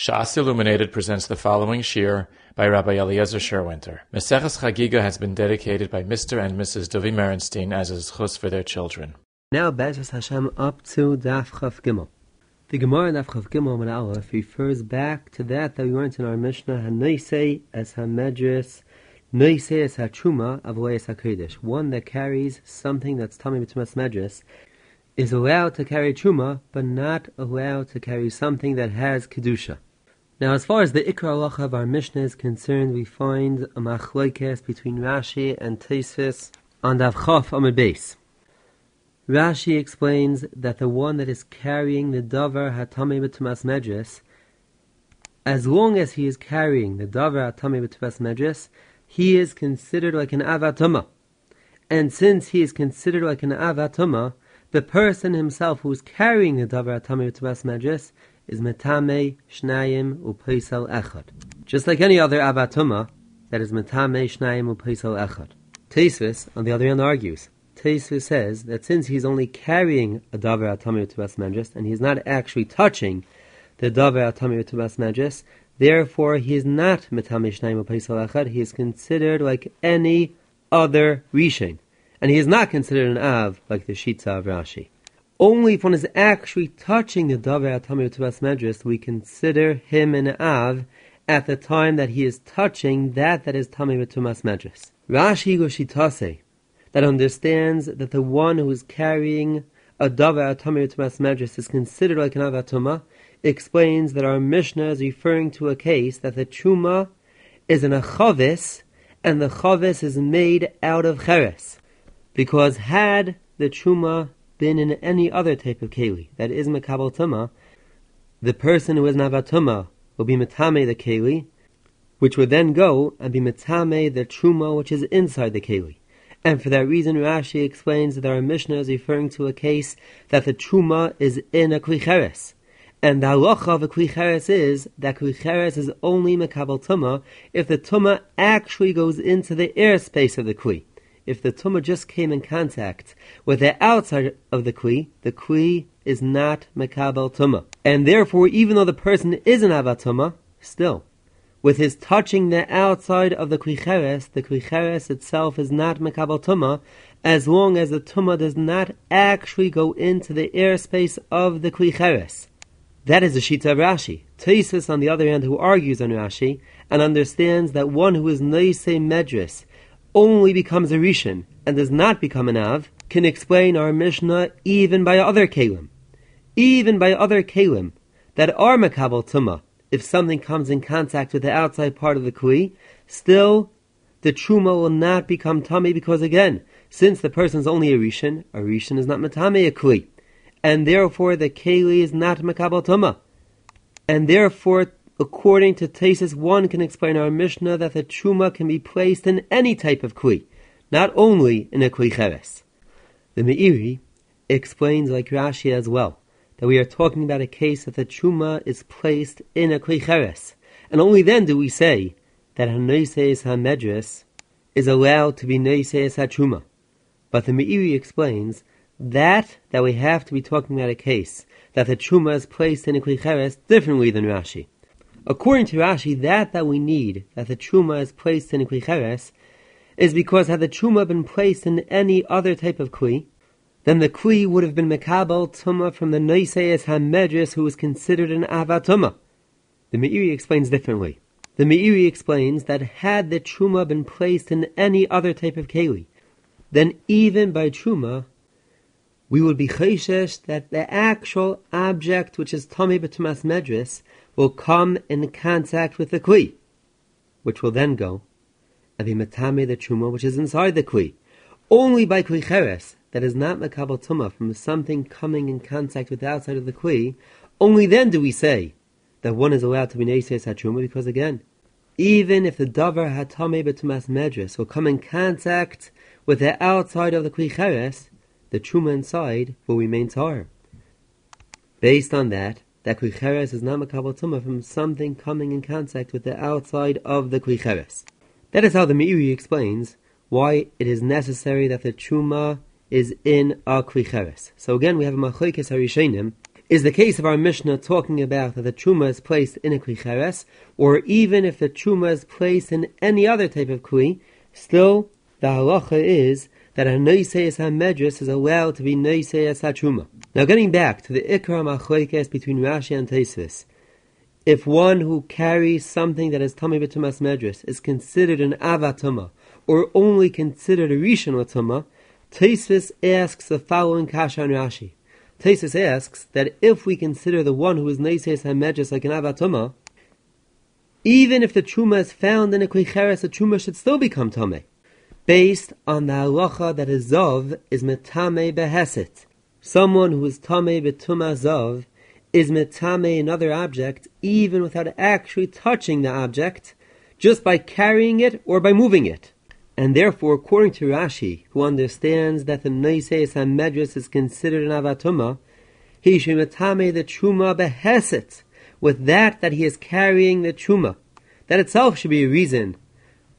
Shas Illuminated presents the following shir by Rabbi Eliezer Sherwinter. Meseches Chagiga has been dedicated by Mr. and Mrs. Dovi Merenstein as a chus for their children. Now, Bezos Hashem up to Daf Chav Gimel. The Gemara Daf Chav Gimel Amid Aleph refers back to that that we learned in our Mishnah, Hanoisei as Hamedris, Noisei as Hachuma, Avoy as HaKadosh. One that carries something that's Tami B'tumas Medris is allowed to carry Chuma, but not allowed to carry something that has Kedusha. Now, as far as the Ikra halacha of our Mishnah is concerned, we find a machlokes between Rashi and Tosfos on Dav Chaf Amid Beis. Rashi explains that the one that is carrying the davar hatame b'tumas medres, as long as he is carrying the davar hatame b'tumas medres, he is considered like an avatuma. And since he is considered like an avatuma, the person himself who is carrying the davar hatame b'tumas medres is metame shnayim upeisal echad. Just like any other avatuma, that is metame shnayim upeisal echad. Tosfos, on the other hand, argues. Tosfos says that since he's only carrying a davar atami tubas medres and he's not actually touching the davar atami tubas medres, therefore he is not metame shnayim upeisal echad. He is considered like any other rishon, and he is not considered an av like the shitza of Rashi. Only if one is actually touching the Davar Atami Tubas Medris, we consider him an Av at the time that he is touching that that is Tami Tumas Medris. Rashi Goshitase, that understands that the one who is carrying a Davar Atami Tumas Medris is considered like an Avatuma, explains that our Mishnah is referring to a case that the Chuma is in a Chavis, and the Chavis is made out of Cheres. Because had the Chuma been in any other type of keli that is mekabel tuma, the person who is navatuma will be metame the keli, which would then go and be metame the truma which is inside the keli. And for that reason, Rashi explains that our Mishnah is referring to a case that the truma is in a klicheres. And the halacha of a klicheres is that klicheres is only mekabel tuma if the tuma actually goes into the airspace of the kli if the tumah just came in contact with the outside of the kli, the kli is not mekabel tumah. And therefore, even though the person is an avatuma, still, with his touching the outside of the klicheres, the klicheres itself is not mekabel tumah, as long as the tumah does not actually go into the airspace of the klicheres. That is the Shita of Rashi. Tosfos, on the other hand, who argues on Rashi and understands that one who is Neise Medris only becomes a Rishon and does not become an Av, can explain our Mishnah even by other Kalim. Even by other Kalim that are Makabal Tumah, if something comes in contact with the outside part of the Kli, still the Truma will not become Tami because again, since the person is only a Rishon, a Rishon is not Matame a Kli. And therefore the Keli is not Makabal Tumah. And therefore According to Tosfos, one can explain our Mishnah that the truma can be placed in any type of kli, not only in a kli cheres. The Meiri explains, like Rashi as well, that we are talking about a case that the truma is placed in a kli cheres, and only then do we say that hanoiseis hamedres is allowed to be noiseis hatruma. But the Meiri explains that that we have to be talking about a case that the truma is placed in a kli cheres differently than Rashi. According to Rashi, that that we need, that the truma is placed in a kli is because had the truma been placed in any other type of kli, then the kli would have been mekabel tuma from the noiseis hamedris who was considered an avatuma. The Meiri explains differently. The Meiri explains that had the truma been placed in any other type of keli, then even by truma, we would be chayshesh that the actual object which is tummy betumas medris will come in contact with the kli, which will then go and be matame the truma which is inside the kli. Only by kli cheres, that is not makabel tuma, from something coming in contact with the outside of the kli, only then do we say that one is allowed to be neses truma, because again, even if the davar hatame betumas medres will come in contact with the outside of the kli cheres, the truma inside will remain tar. Based on that, that klicheres is not makabel tuma from something coming in contact with the outside of the klicheres. That is how the Meiri explains why it is necessary that the truma is in a klicheres. So again, we have a machlekes harishenim Is the case of our Mishnah talking about that the truma is placed in a kli or even if the truma is placed in any other type of kli, still the halacha is that a noiseis hamedris is allowed to be noiseis truma. Now, getting back to the ikra machlekes between Rashi and Tosfos, if one who carries something that is tummy b'tumas medris is considered an avatuma or only considered a rishon latuma, Tosfos asks the following kasha on Rashi. Tosfos asks that if we consider the one who is neises hamedris like an avatuma, even if the truma is found in a klicheres, the truma should still become tame, based on the halacha that a zov is metame beheset. Someone who is tame betuma zov is metame another object even without actually touching the object, just by carrying it or by moving it. And therefore, according to Rashi, who understands that the Noiseis HaMedris is considered an Avatuma, he should metame the Truma beheset, with that that he is carrying the Truma. That itself should be a reason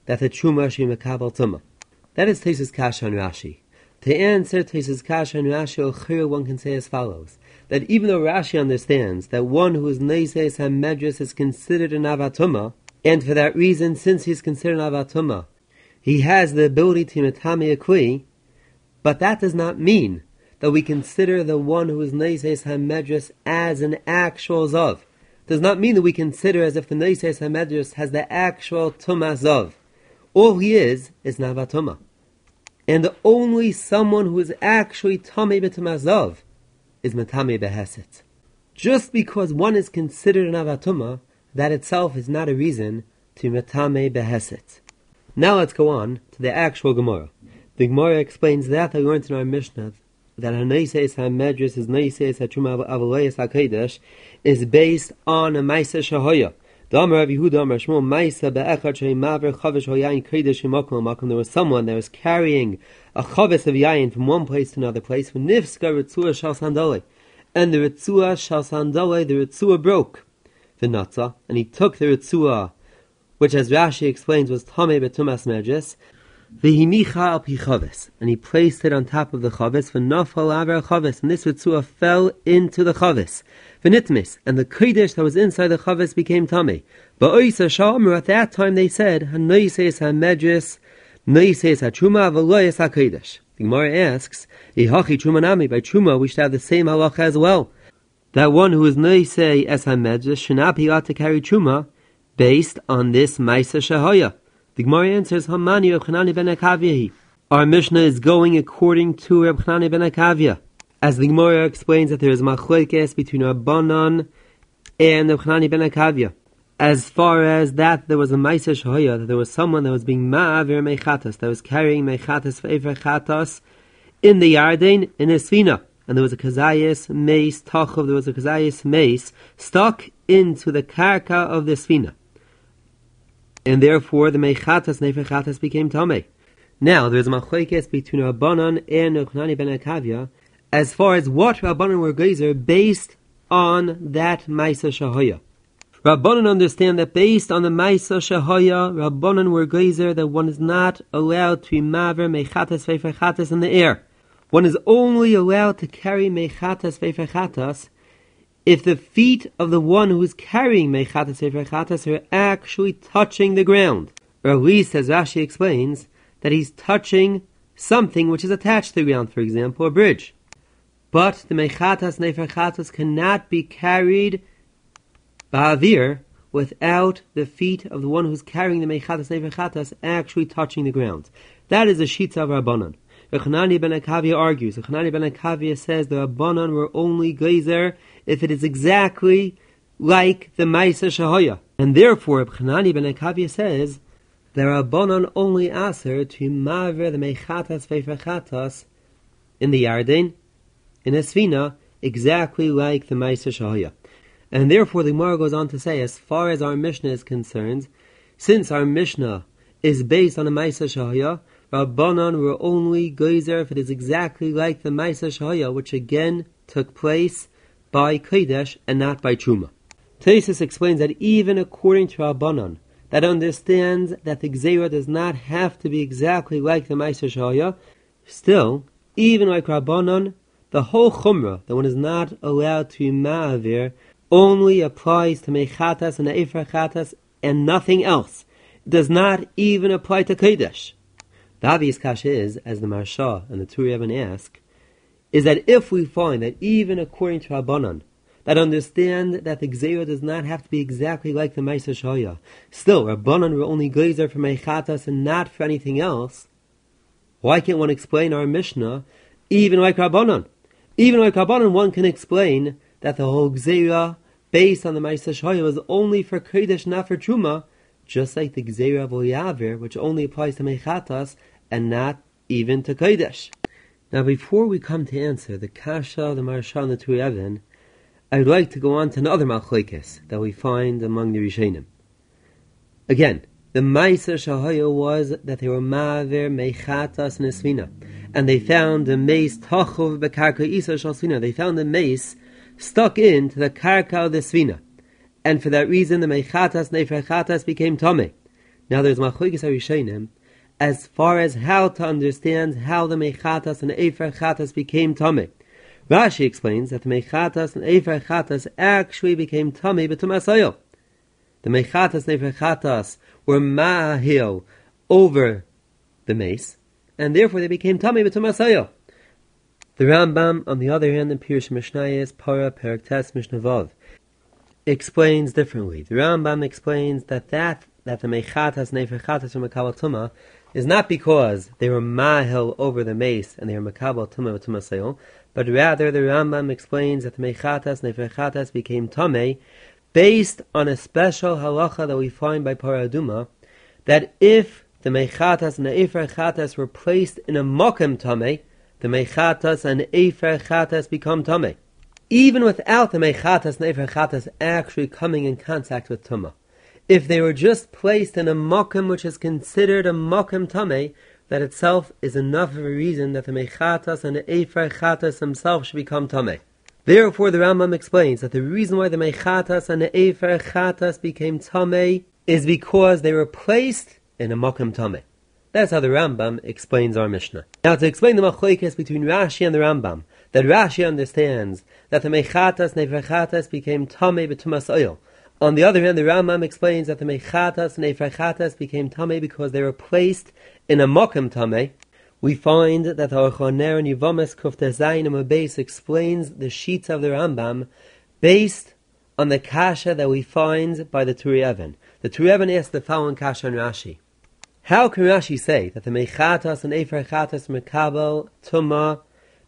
that the Truma should be Tuma. That is Tesis Kasha on Rashi. To answer Tesis Kasha and Rashi, one can say as follows that even though Rashi understands that one who is Neises HaMedris is considered an Avatuma, and for that reason, since he is considered an Avatuma, he has the ability to Metami Akui, but that does not mean that we consider the one who is Neises HaMedris as an actual Zav. Does not mean that we consider as if the Neises HaMedris has the actual Tuma Zav. All he is, is Navatuma. And the only someone who is actually Tame B'Tumazov is metame beheset. Just because one is considered an avatuma, that itself is not a reason to metame beheset. Now let's go on to the actual Gemara. The Gemara explains that I learned in our Mishnah that Hanaises HaMedris is Naises HaTruma Avalayas HaKadosh is based on a Maisa Shahoya. There was someone that was carrying a chavis of yayin from one place to another place. when Nifska ritzua shal sandale, and the ritzua shal sandale, the ritzua broke the natzah, and he took the ritzua, which, as Rashi explains, was tame betumas medres. V'himicha al pi chavis, and he placed it on top of the chavis. V'nafal aver chavis, and this ritzua fell into the chavis v'nitmis, and the kodesh that was inside the chavis became tummy. But oisa shalmer at that time they said, hanoises ha-medris, noises ha-truma, v'loyes ha-kodesh. The Gemara asks, ihachi truma nami, by truma we should have the same halacha as well. That one who is noise as ha-medris should not be ought to carry truma, based on this maisa shahaya. The Gemara answers, hamani Reb Chanani ben Akavyahi. Our Mishnah is going according to Reb Chanani ben Akavya as the Gemara explains that there is machlekes between Rabbanon and Rabchanani ben Akavya. As far as that, there was a Maisa Shahoya, that there was someone that was being Ma'avir Mechatas, that was carrying Mechatas Fe'efer Chatas in the Yarden, in a Svina. And there was a Kazayas mace, Tachov, there was a Kazayas mace, stuck into the Karka of the Svina. And therefore, the Mechatas, Nefechatas became Tomei. Now, there's a machlekes between Rabbanon and Rabchanani ben Akavya, as far as what Rabbanan were geyser based on that Maisa Shahaya. Rabbanan understand that based on the Maisa Shahaya, Rabbanan were geyser that one is not allowed to be maver mechatas veifechatas in the air. One is only allowed to carry mechatas veifechatas if the feet of the one who is carrying mechatas veifechatas are actually touching the ground. Or at least, as Rashi explains, that he's touching something which is attached to the ground, for example, a bridge. But the mechatas neferchatas cannot be carried ba'avir without the feet of the one who's carrying the mechatas neferchatas actually touching the ground. That is a shitza of Rabbanon. Rechanani ben Akavia argues. Rechanani ben Akavia says the Rabbanon were only gezer if it is exactly like the Maisa Shahoya. And therefore, Rechanani ben Akavia says the Rabbanon only aser to maver the mechatas ve'ferchatas in the Yarden in a svina exactly like the Maisa Shahaya. And therefore the Gemara goes on to say, as far as our Mishnah is concerned, since our Mishnah is based on the Maisa Shahaya, Rabbanon were only geyser if it is exactly like the Maisa Shahaya, which again took place by Kodesh and not by Truma. Tesis explains that even according to Rabbanon, that understands that the Gzera does not have to be exactly like the Maisa Shahaya, still, even like Rabbanon, the whole chumrah, that one is not allowed to be ma'avir, only applies to mechatas and efer chatas and nothing else. It does not even apply to kodesh. The obvious kasha is, as the Maharsha and the Even ask, is that if we find that even according to Rabbanan, that understand that the Gzera does not have to be exactly like the Maisa Shaya. Still, Rabbanan were only glazer for Mechatas and not for anything else. Why can't one explain our Mishnah even like Rabbanan? Even like Rabbanan, one can explain that the whole Gzera, based on the Maisa Shaya, was only for Kodesh, not for Truma, just like the Gzera of Yavir, which only applies to Mechatas and not even to Kodesh. Now, before we come to answer the Kasha, the Maharsha, and the Tur Even, I'd like to go on to another machlekes that we find among the Rishonim. Again, the Meiser Shahaya was that they were Maver Mechatas Nesvina, and they found the mace Tachov Bekarka Isa Shalsvina. They found the mace stuck into the Karka of the Svina, and for that reason the Mechatas Nefrechatas became Tome. Now there's machlekes Rishonim as far as how to understand how the Mechatas and Efer became Tome. Rashi explains that the Mechatas and Efer Chatas actually became Tami B'tumasayo. The Mechatas and Efer Chatas were Ma'ahil over the mace, and therefore they became Tami B'tumasayo. The Rambam, on the other hand, in Pirush Mishnayis, Para Peraktes Mishnavav, explains differently. The Rambam explains that that, that the Mechatas and Efer Chatas were Makabal Tumah is not because they were Mahil over the mace and they were Makabal Tumah B'tumasayo, but rather the Rambam explains that the Mechatas Nefrechatas became Tameh based on a special halacha that we find by Paraduma, that if the Mechatas and the were placed in a Mokem Tameh, the Mechatas and Efrechatas become Tameh. Even without the Mechatas and actually coming in contact with Tumah. If they were just placed in a Mokem which is considered a Mokem Tameh, that itself is enough of a reason that the Mechatas and the Efer Chatas themselves should become Tameh. Therefore, the Rambam explains that the reason why the Mechatas and the Efer Chatas became Tameh is because they were placed in a Mokum Tameh. That's how the Rambam explains our Mishnah. Now, to explain the machlekes between Rashi and the Rambam, that Rashi understands that the Mechatas and Efer became Tameh b'tumas oil, on the other hand, the Rambam explains that the Mechatas and Efrachatas became Tame because they were placed in a Mokim Tame. We find that the Orchoner and Yivames Kuftezayin and explains the sheets of the Rambam based on the kasha that we find by the Turi. The Turi Even asks the following kasha in Rashi. How can Rashi say that the Mechatas and Efrachatas Mekabel Tuma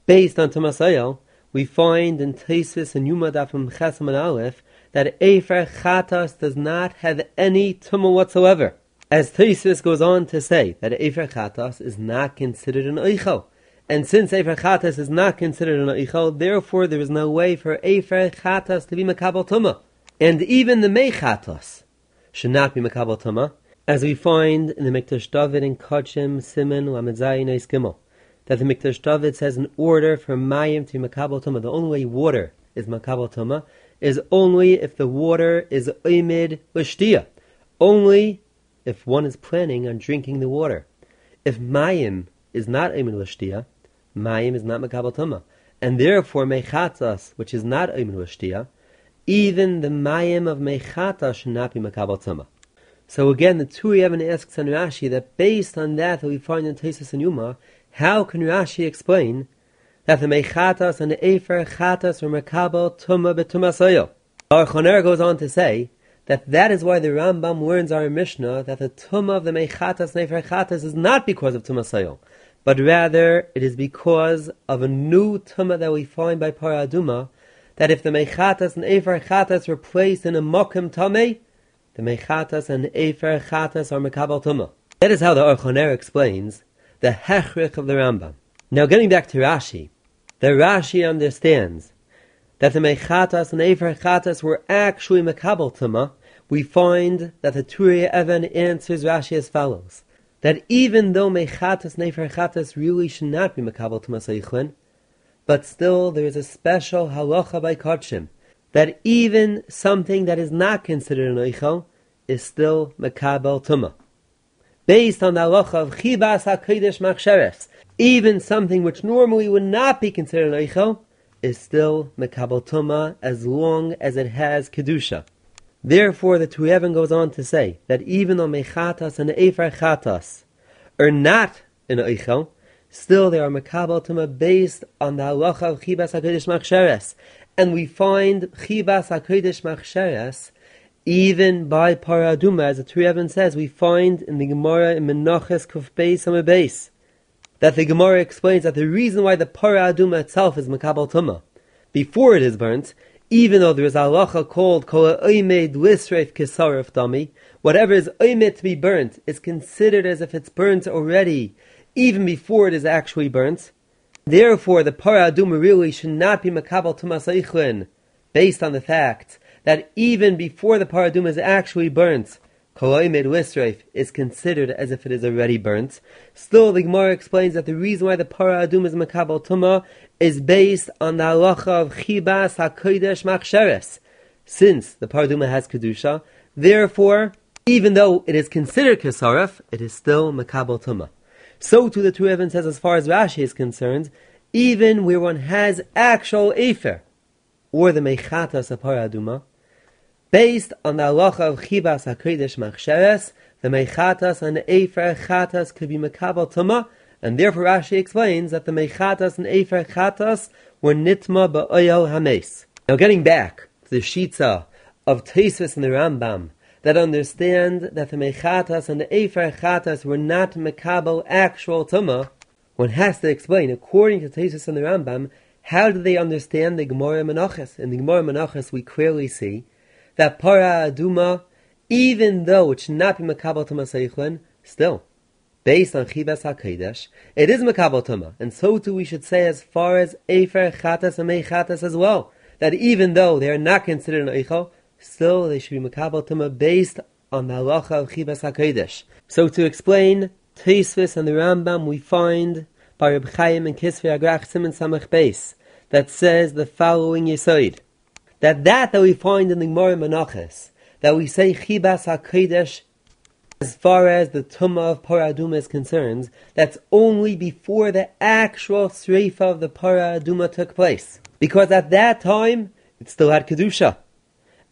based on Tumasayel we find in Tesis and Yuma Dafim Chesam and Aleph that Efer Chatas does not have any tumah whatsoever. As Tesis goes on to say that Efer Chatas is not considered an Eichel. And since Efer Chatas is not considered an Eichel, therefore there is no way for Efer Chatas to be Makabal Tumah. And even the Mechatas should not be Makabal Tumah, as we find in the Mikdash David in Kodshim, Simon, Lamedzayin, Gimel, that the Mikdash David says an order for Mayim to Makabal Tumah. The only way water is Makabal Tumah is only if the water is oimid l'shtia. Only if one is planning on drinking the water. If mayim is not oimid l'shtia, mayim is not makabal And therefore mechatas, which is not oimid l'shtia, even the mayim of mechata should not be makabal So again, the Tur Even asks on Rashi that based on that that we find in Tesis and Yuma, how can Rashi explain that the mechatas and the efer chatas are mekabel tuma betumasoyo. Our Choner goes on to say that that is why the Rambam learns our Mishnah that the tuma of the mechatas and efer chatas is not because of tumasoyo, but rather it is because of a new tuma that we find by Paraduma, that if the mechatas and efer chatas were placed in a mokim tame, the mechatas and efer chatas are mekabel tuma. That is how the Orchoner explains the hechrich of the Rambam. Now getting back to Rashi, the Rashi understands that the Mechatas and Efer were actually Mekabal Tuma, we find that the Turi Even answers Rashi as follows. That even though Mechatas and Efer really should not be Mekabal Tuma Seichlin, but still there is a special halacha by Kodshim, that even something that is not considered an Eichel is still Mekabal Tuma. Based on the halacha of Chibas HaKodesh Machsheres, even something which normally would not be considered eichel is still mekabel tuma as long as it has kedusha. Therefore, the Turei Even goes on to say that even though mechatas and efer chatas are not an eichel, still they are mekabel tuma based on the halacha of chibas hakodesh machsheres, and we find chibas hakodesh machsheres even by paraduma, as the Turei Even says, we find in the Gemara in Menachas Kuf Beis Beis that the Gemara explains that the reason why the para aduma itself is makabel tuma before it is burnt, even though there is a halacha called kol oimed lisreif kisarif dami, whatever is oimed to be burnt is considered as if it's burnt already, even before it is actually burnt. Therefore, the para aduma really should not be makabel tuma seichlin, based on the fact that even before the para aduma is actually burnt, Koloimed Lisreif is considered as if it is already burnt. Still, the Gemara explains that the reason why the Para Adum is Makabal Tuma is based on the halacha of Chibas HaKodesh Machsheres. Since the Para Aduma has Kedusha, therefore, even though it is considered Kesaref, it is still Makabal Tuma. So too the Turei Even says as far as Rashi is concerned, even where one has actual Efer, or the Mechatas of Para Aduma, Based on the halacha of chibas hakodesh machsheres, the mechatas and the efer chatas could be mekabel tuma, and therefore Rashi explains that the mechatas and efer chatas were nitma ba'oyel hames. Now getting back to the shitza of Tesis and the Rambam, that understand that the mechatas and the efer chatas were not mekabel actual tuma, one has to explain, according to Tesis and the Rambam, how do they understand the Gemara Menachas? In the Gemara Menachas we clearly see that para aduma, even though it should not be makabel tuma still, based on chibas hakedesh, it is makabel tuma, and so too we should say as far as efer chatas and mechatas as well, that even though they are not considered an eichel, still they should be makabel tuma based on the halacha of chibas hakedesh. So to explain Teisvis and the Rambam, we find by Reb Chaim and Kisvei Agrach Simon Samach Beis that says the following Yisoid that that that we find in the Gemara Menachos, that we say Chibas HaKodesh, as far as the Tumah of Paraduma is concerned, that's only before the actual Sreifa of the Paraduma took place. Because at that time, it still had Kedusha.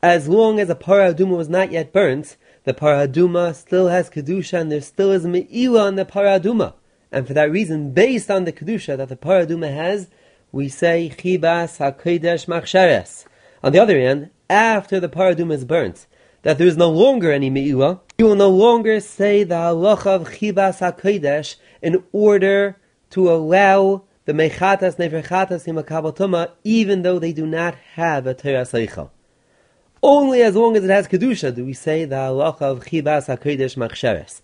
As long as the Paraduma was not yet burnt, the Paraduma still has Kedusha and there still is Me'ila on the Paraduma. And for that reason, based on the Kedusha that the Paraduma has, we say Chibas HaKodesh Machsheres. On the other hand, after the paradum is burnt, that there is no longer any me'ila, you will no longer say the halacha of chibas hakodesh in order to allow the mechatas neferchatas in even though they do not have a teras. Only as long as it has kedusha do we say the halacha of chibas hakodesh machsheres.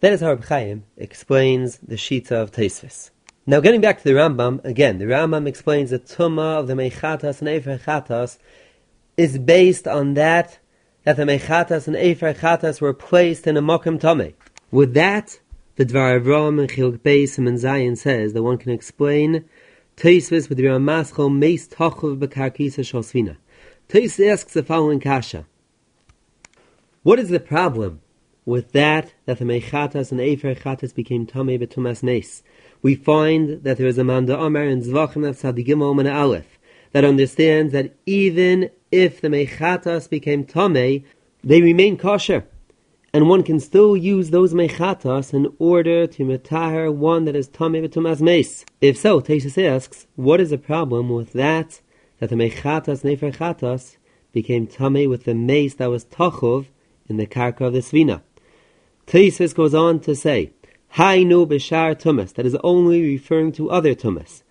That is how Reb Chaim explains the shita of Teisvis. Now, getting back to the Rambam, again, the Rambam explains the Tumah of the Mechatas and Efer Chatas is based on that, that the Mechatas and Efer Chatas were placed in a Mokim Tomei. With that, the Dvar Avram and Chilk Beis and Zayin says that one can explain Teisvis with the Ramaschal Meis Tochov Bekarkisa Shosvina. Teisvis asks the following kasha. What is the problem with that, that the Mechatas and Efer Chatas became Tomei Betumas Nes? We find that there is a man Omer in Zvachim of Sadigim and Aleph that understands that even if the mechatas became tame, they remain kosher, and one can still use those mechatas in order to metaher one that is tame b'tumas meis. If so, Tesis asks, what is the problem with that that the mechatas nefer became tame with the mace that was tachov in the karka of the svina? Tesis goes on to say Hainu b'shar tumas, that is only referring to other tumas.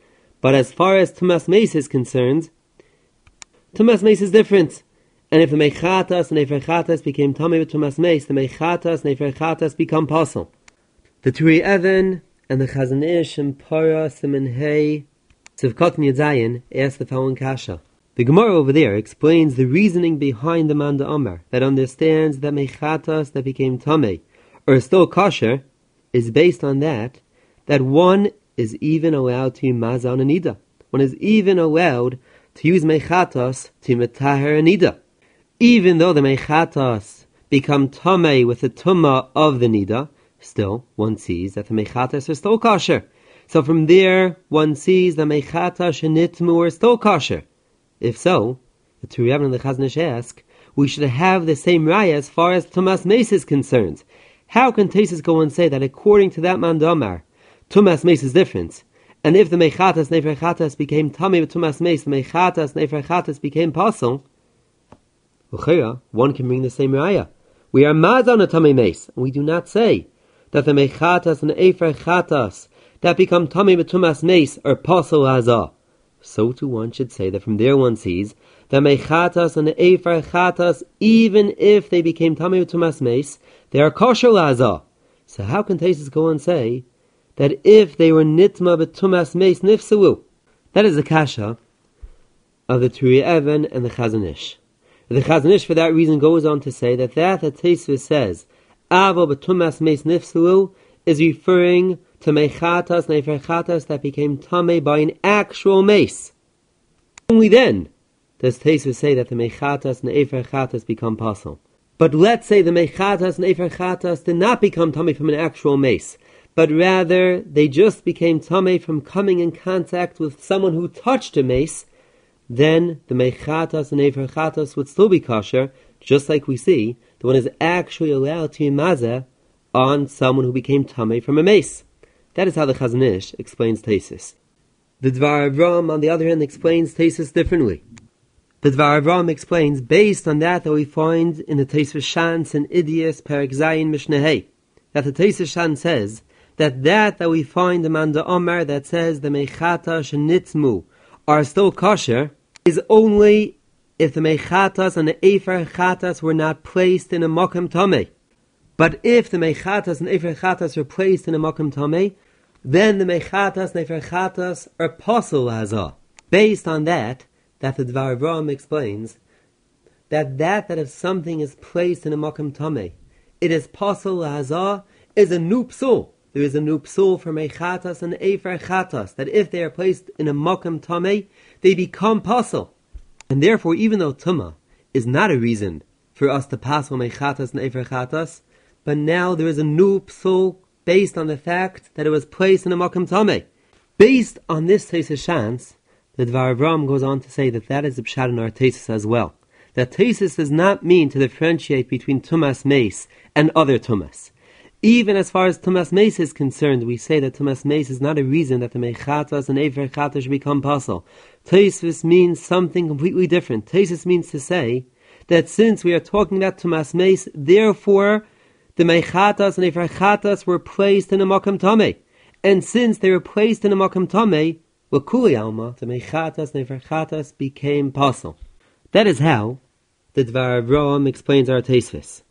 But as far as tumas meis is concerned, tumas meis is different. And if the mechatas and neferchatas became tummy with tumas meis, the mechatas and neferchatas become possible. The Turei Even and the Chazon Ish and Para Simon Hey Sivkot Yadzayin ask the following kasha. The Gemara over there explains the reasoning behind the Manda Omer that understands that mechatas that became tummy are still kosher is based on that, that one is even allowed to mazan anida. One is even allowed to use mechatas to metaher anida. Even though the mechatas become tamei with the tuma of the nida, still one sees that the mechatas are still kosher. So from there, one sees the Mechata Shenitmu are still kosher. If so, the Turei Even and the Chazon Ish ask, we should have the same raya as far as Tumas Mace is concerned. How can Tesis go and say that according to that man Mandamar, Tumas Mace is different? And if the Mechatas Neferchatas became Tami with Tumas Mace, the Mechatas Neferchatas became Pasul, one can bring the same raya. We are mad on a Tami Mace, and we do not say that the Mechatas and Eferchatas that become Tami with Tumas Mace are Pasul Hazah. So too one should say that from there one sees the mechatas and the efer even if they became tamei tumas meis, they are kosher laza. So how can Taisus go and say that if they were nitma betumas meis nifsulu? That is the kasha of the Turei Even and the Chazon Ish. The Chazon Ish, for that reason, goes on to say that that that Taisus says avo betumas meis nifsulu is referring to mechatas efer that became tamei by an actual mace. Only then does Tesis say that the Mechatas and Efer Chatas become possible. But let's say the Mechatas and Efer did not become tummy from an actual mace, but rather they just became tummy from coming in contact with someone who touched a mace, then the Mechatas and Efer would still be kosher, just like we see, the one is actually allowed to be on someone who became tummy from a mace. That is how the Chazon Ish explains Tesis. The Dvar Avram, on the other hand, explains Tesis differently. The Dvar explains, based on that that we find in the Teisva Shans and Idias Perik Zayin Mishnehei, that the Teisva Shan says that that that we find among the Omar that says the Mechata Shenitzmu are still kosher is only if the Mechatas and the Efer Chatas were not placed in a Mokum Tomei. But if the Mechatas and Efer Chatas are placed in a Mokum Tomei, then the Mechatas and Efer Chatas are Posel Hazah. Based on that, that the Dvar Avram explains that that that if something is placed in a makam tame, it is possible hazah is a new psul. There is a new psul for mechatas and efer chatas that if they are placed in a makam tame, they become possible. And therefore, even though tuma is not a reason for us to pass on mechatas and efer chatas, but now there is a new psul based on the fact that it was placed in a makam tame. Based on this chance, the Dvar goes on to say that that is the Pshat in our thesis as well. That thesis does not mean to differentiate between Tumas Mace and other Tumas. Even as far as Tumas Mace is concerned, we say that Tumas Mace is not a reason that the Mechatas and Efer Chatas should become possible. Tesis means something completely different. Tesis means to say that since we are talking about Tumas Mace, therefore the Mechatas and Efer were placed in a Makam Tameh. And since they were placed in a Makam Tameh, Wakuli Alma, the Mechatas Neferchatas became possible. That is how the Dvar Avram explains our Tesvis.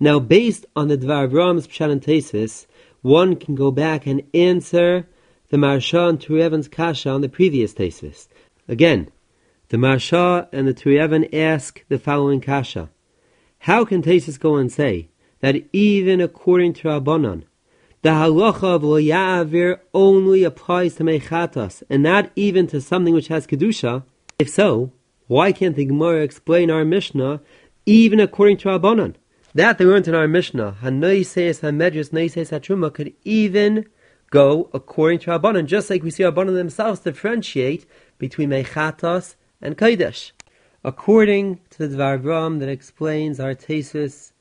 Now, based on the Dvar Avram's Pshat and Tesvis, one can go back and answer the Maharsha and Turei Even's Kasha on the previous Tesvis. Again, the Maharsha and the Turei Even ask the following Kasha. How can Tesvis go and say that even according to Rabbanon, the halacha of lo only applies to mechatas and not even to something which has kedusha. If so, why can't the Gemara explain our Mishnah even according to Rabbanan? That they learned in our Mishnah, Hanoises Hamedris Noises Hatruma could even go according to Rabbanan, just like we see Rabbanan themselves differentiate between mechatas and kodesh. According to the Dvar that explains our thesis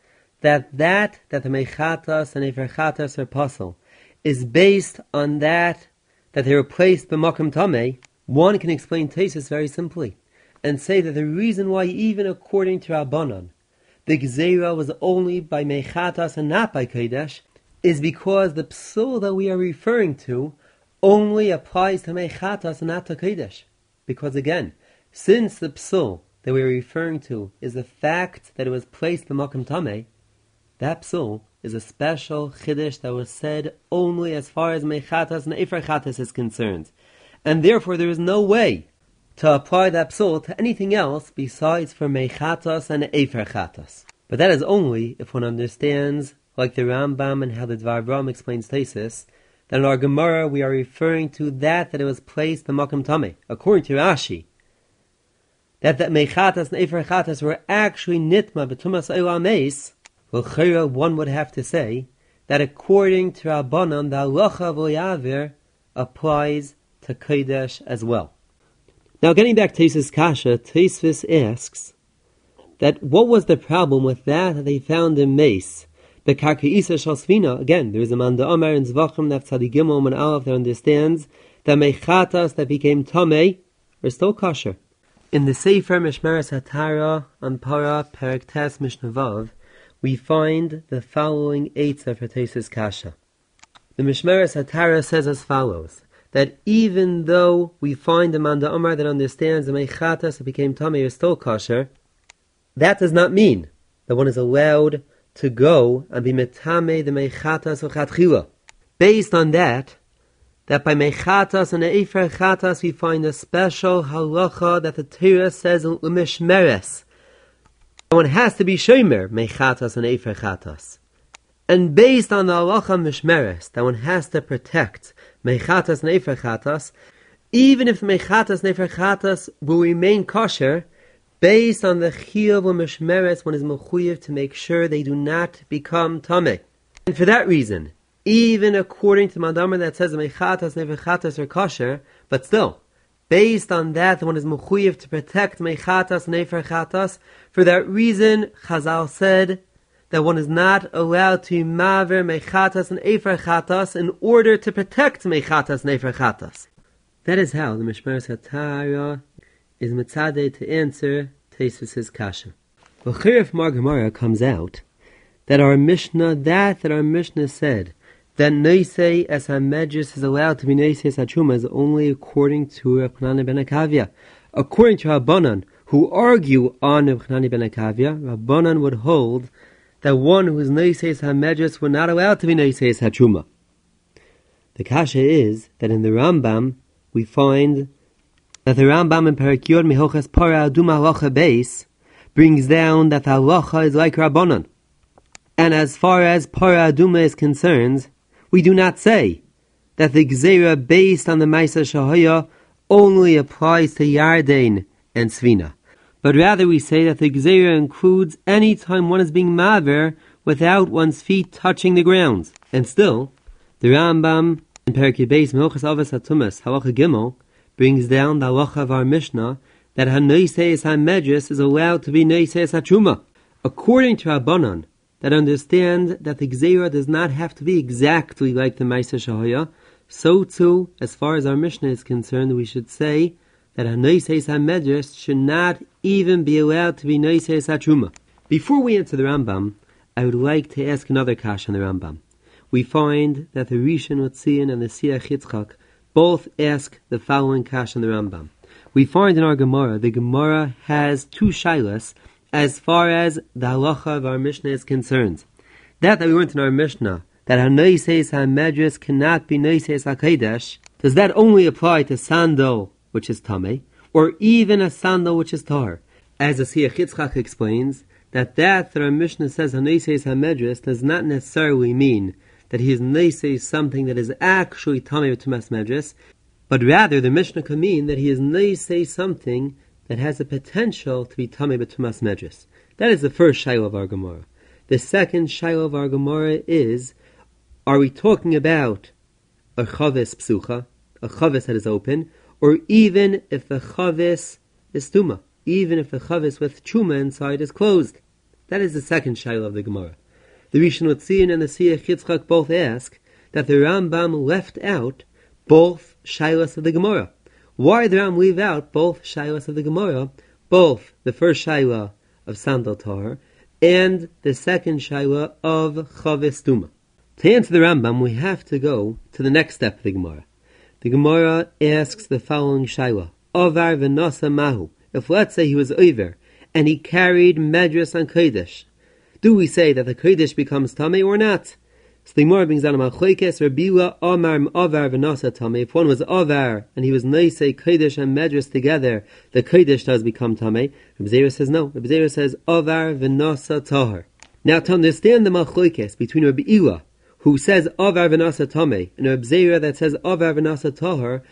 that that that the mechatas and eferchatas are puzzle is based on that that they were placed b'makom tamei, one can explain Tesis very simply and say that the reason why even according to Rabbanon the Gzeira was only by mechatas and not by Kodesh is because the psul that we are referring to only applies to mechatas and not to Kodesh. Because again, since the psul that we are referring to is the fact that it was placed b'makom tamei, that psul is a special chiddush that was said only as far as mechatas and eferchatas is concerned, and therefore there is no way to apply that psul to anything else besides for mechatas and eferchatas. But that is only if one understands, like the Rambam and how the Dvar explains Tesis, that in our Gemara we are referring to that that it was placed in Makam Tame, according to Rashi. That that mechatas and eferchatas were actually nitma betumas olam well, one would have to say that according to Rabbanon, the halacha of applies to Kodesh as well. Now, getting back to Tesis Kasha, Tesvis asks that what was the problem with that that they found in Mace? The Karkaisa Shalsvina, again, there is a man the Omer in Zvachim, Nef Tzadigimel, and Aleph that understands that Mechatas that became Tomei are still kosher. In the Sefer Mishmeres Hatara on Para Perek Tes Mishnavav, we find the following eight for Tesis Kasha. The Mishmeres Hatara says as follows that even though we find a man Manda Omar that understands the Mechatas that became Tamei is still kosher, that does not mean that one is allowed to go and be Metame the Mechatas of Chatchila. Based on that, that by Mechatas and Efer Chatas we find a special halacha that the Torah says in Umishmeres. One has to be Shomer, Mechatas and Efer Chatas. And based on the halacha Mishmeres, that one has to protect mechatas neferchatas, even if the mechatas neferchatas will remain kosher, based on the chiyuv or mishmeres, one is mechuyev to make sure they do not become tameh. And for that reason, even according to the Mandamar that says the mechatas neferchatas are kosher, but still, based on that, one is mechuyev to protect mechatas neferchatas. For that reason, Chazal said that one is not allowed to maver mechatas and efer chatas in order to protect mechatas and efer chatas. That is how the Mishmeres Hatara is mitzade to answer Tesis' kasha. V'chirif Mar comes out that our Mishnah, that that our Mishnah said, that Neisei as Hamedris is allowed to be Neisei as Hachuma is only according to Rabbanan ben Akavia. According to Rabbanan, who argue on Rabbanan ben Akavia, Rabbanan would hold that one who is Noiseis HaMedris were not allowed to be Noiseis HaTruma. The kasha is that in the Rambam we find that the Rambam in Parakyod Mihochas Para Aduma Halacha base brings down that the halacha is like Rabbanon. And as far as Para Aduma is concerned, we do not say that the Gzera based on the Maisa Shahaya only applies to Yarden and Svina but rather we say that the Gzeira includes any time one is being Maver without one's feet touching the ground. And still, the Rambam in Perikei Beis Mehochas Avos Hatumas Halacha Gimel brings down the halacha of our Mishnah that Hanoiseis HaMedris is allowed to be Noiseis HaTruma. According to Rabbanon, that understand that the Gzeira does not have to be exactly like the Maisa Shahaya, so too, as far as our Mishnah is concerned, we should say that a noises hamedres should not even be allowed to be noises hatruma. Before we answer the Rambam, I would like to ask another kash on the Rambam. We find that the Rishon Utzian and the Siach Yitzchak both ask the following kash on the Rambam. We find in our Gemara, the Gemara has two shilas as far as the halacha of our Mishnah is concerned. That that we went in our Mishnah, that ha-noises ha-medres cannot be noises ha-kedesh, does that only apply to sandal which is tame, or even a sandal which is tar. As the Siach Yitzchak explains, that that that our Mishnah says Haneses Hamedris does not necessarily mean that he is Neses something that is actually Tamei Tumas Medris, but rather the Mishnah can mean that he is Neses something that has the potential to be Tamei Tumas Medris. That is the first Shiloh of our Gemara. The second Shiloh of our Gemara is, are we talking about a Chavis Psucha, a Chavis that is open, or even if the chavis is tuma, even if the chavis with chuma inside is closed. That is the second shaila of the Gemara. The Rishon Utzian and the Siach Yitzchak both ask that the Rambam left out both shailas of the Gemara. Why did Rambam leave out both shailas of the Gemara, both the first shaila of sandal tar and the second shaila of chavis tuma? To answer the Rambam, we have to go to the next step of the Gemara. The Gemara asks the following shaila: Ovar v'nasa mahu. If let's say he was over and he carried medras on kodesh, do we say that the kodesh becomes tame or not? Gemara brings down a machlekes Rabila Omar Ovar v'nasa tame. If one was Ovar and he was nice kodesh and medras together, the kodesh does become tame. Rabbi says no. Rabbi says Ovar v'nasa tahar. Now to understand the machlekes between Rabbi Ila who says Avar Vanasa Tame, and a Bzeira that says Avar Vanasa Tahar,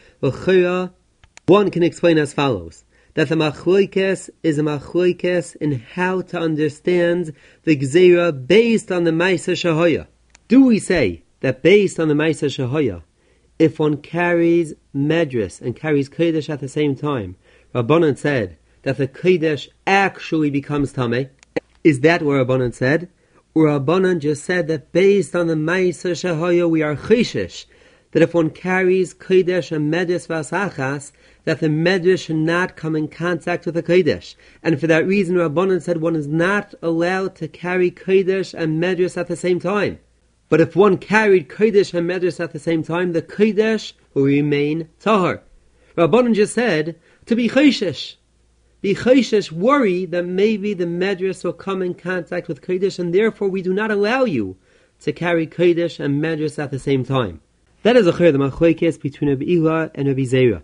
one can explain as follows. That the machloikes is a machloikes in how to understand the Gzeira based on the Maisa Shahoya. Do we say that based on the Maisa Shahoya, if one carries medris and carries kodesh at the same time, Rabbanan said that the kodesh actually becomes tame. Is that what Rabbanan said? Or Rabbanan just said that based on the Maisa Shahaya we are chishish, that if one carries kodesh and medris vasachas, that the medrash should not come in contact with the kodesh. And for that reason, Rabbanan said one is not allowed to carry kodesh and medrash at the same time. But if one carried kodesh and medrash at the same time, the kodesh will remain tahar. Rabbanan just said to be chayshish. Be chayshish, worry that maybe the medrash will come in contact with kodesh, and therefore we do not allow you to carry kodesh and medrash at the same time. That is a chayr the machlekes between Rabbi Ila and Rabbi Zera.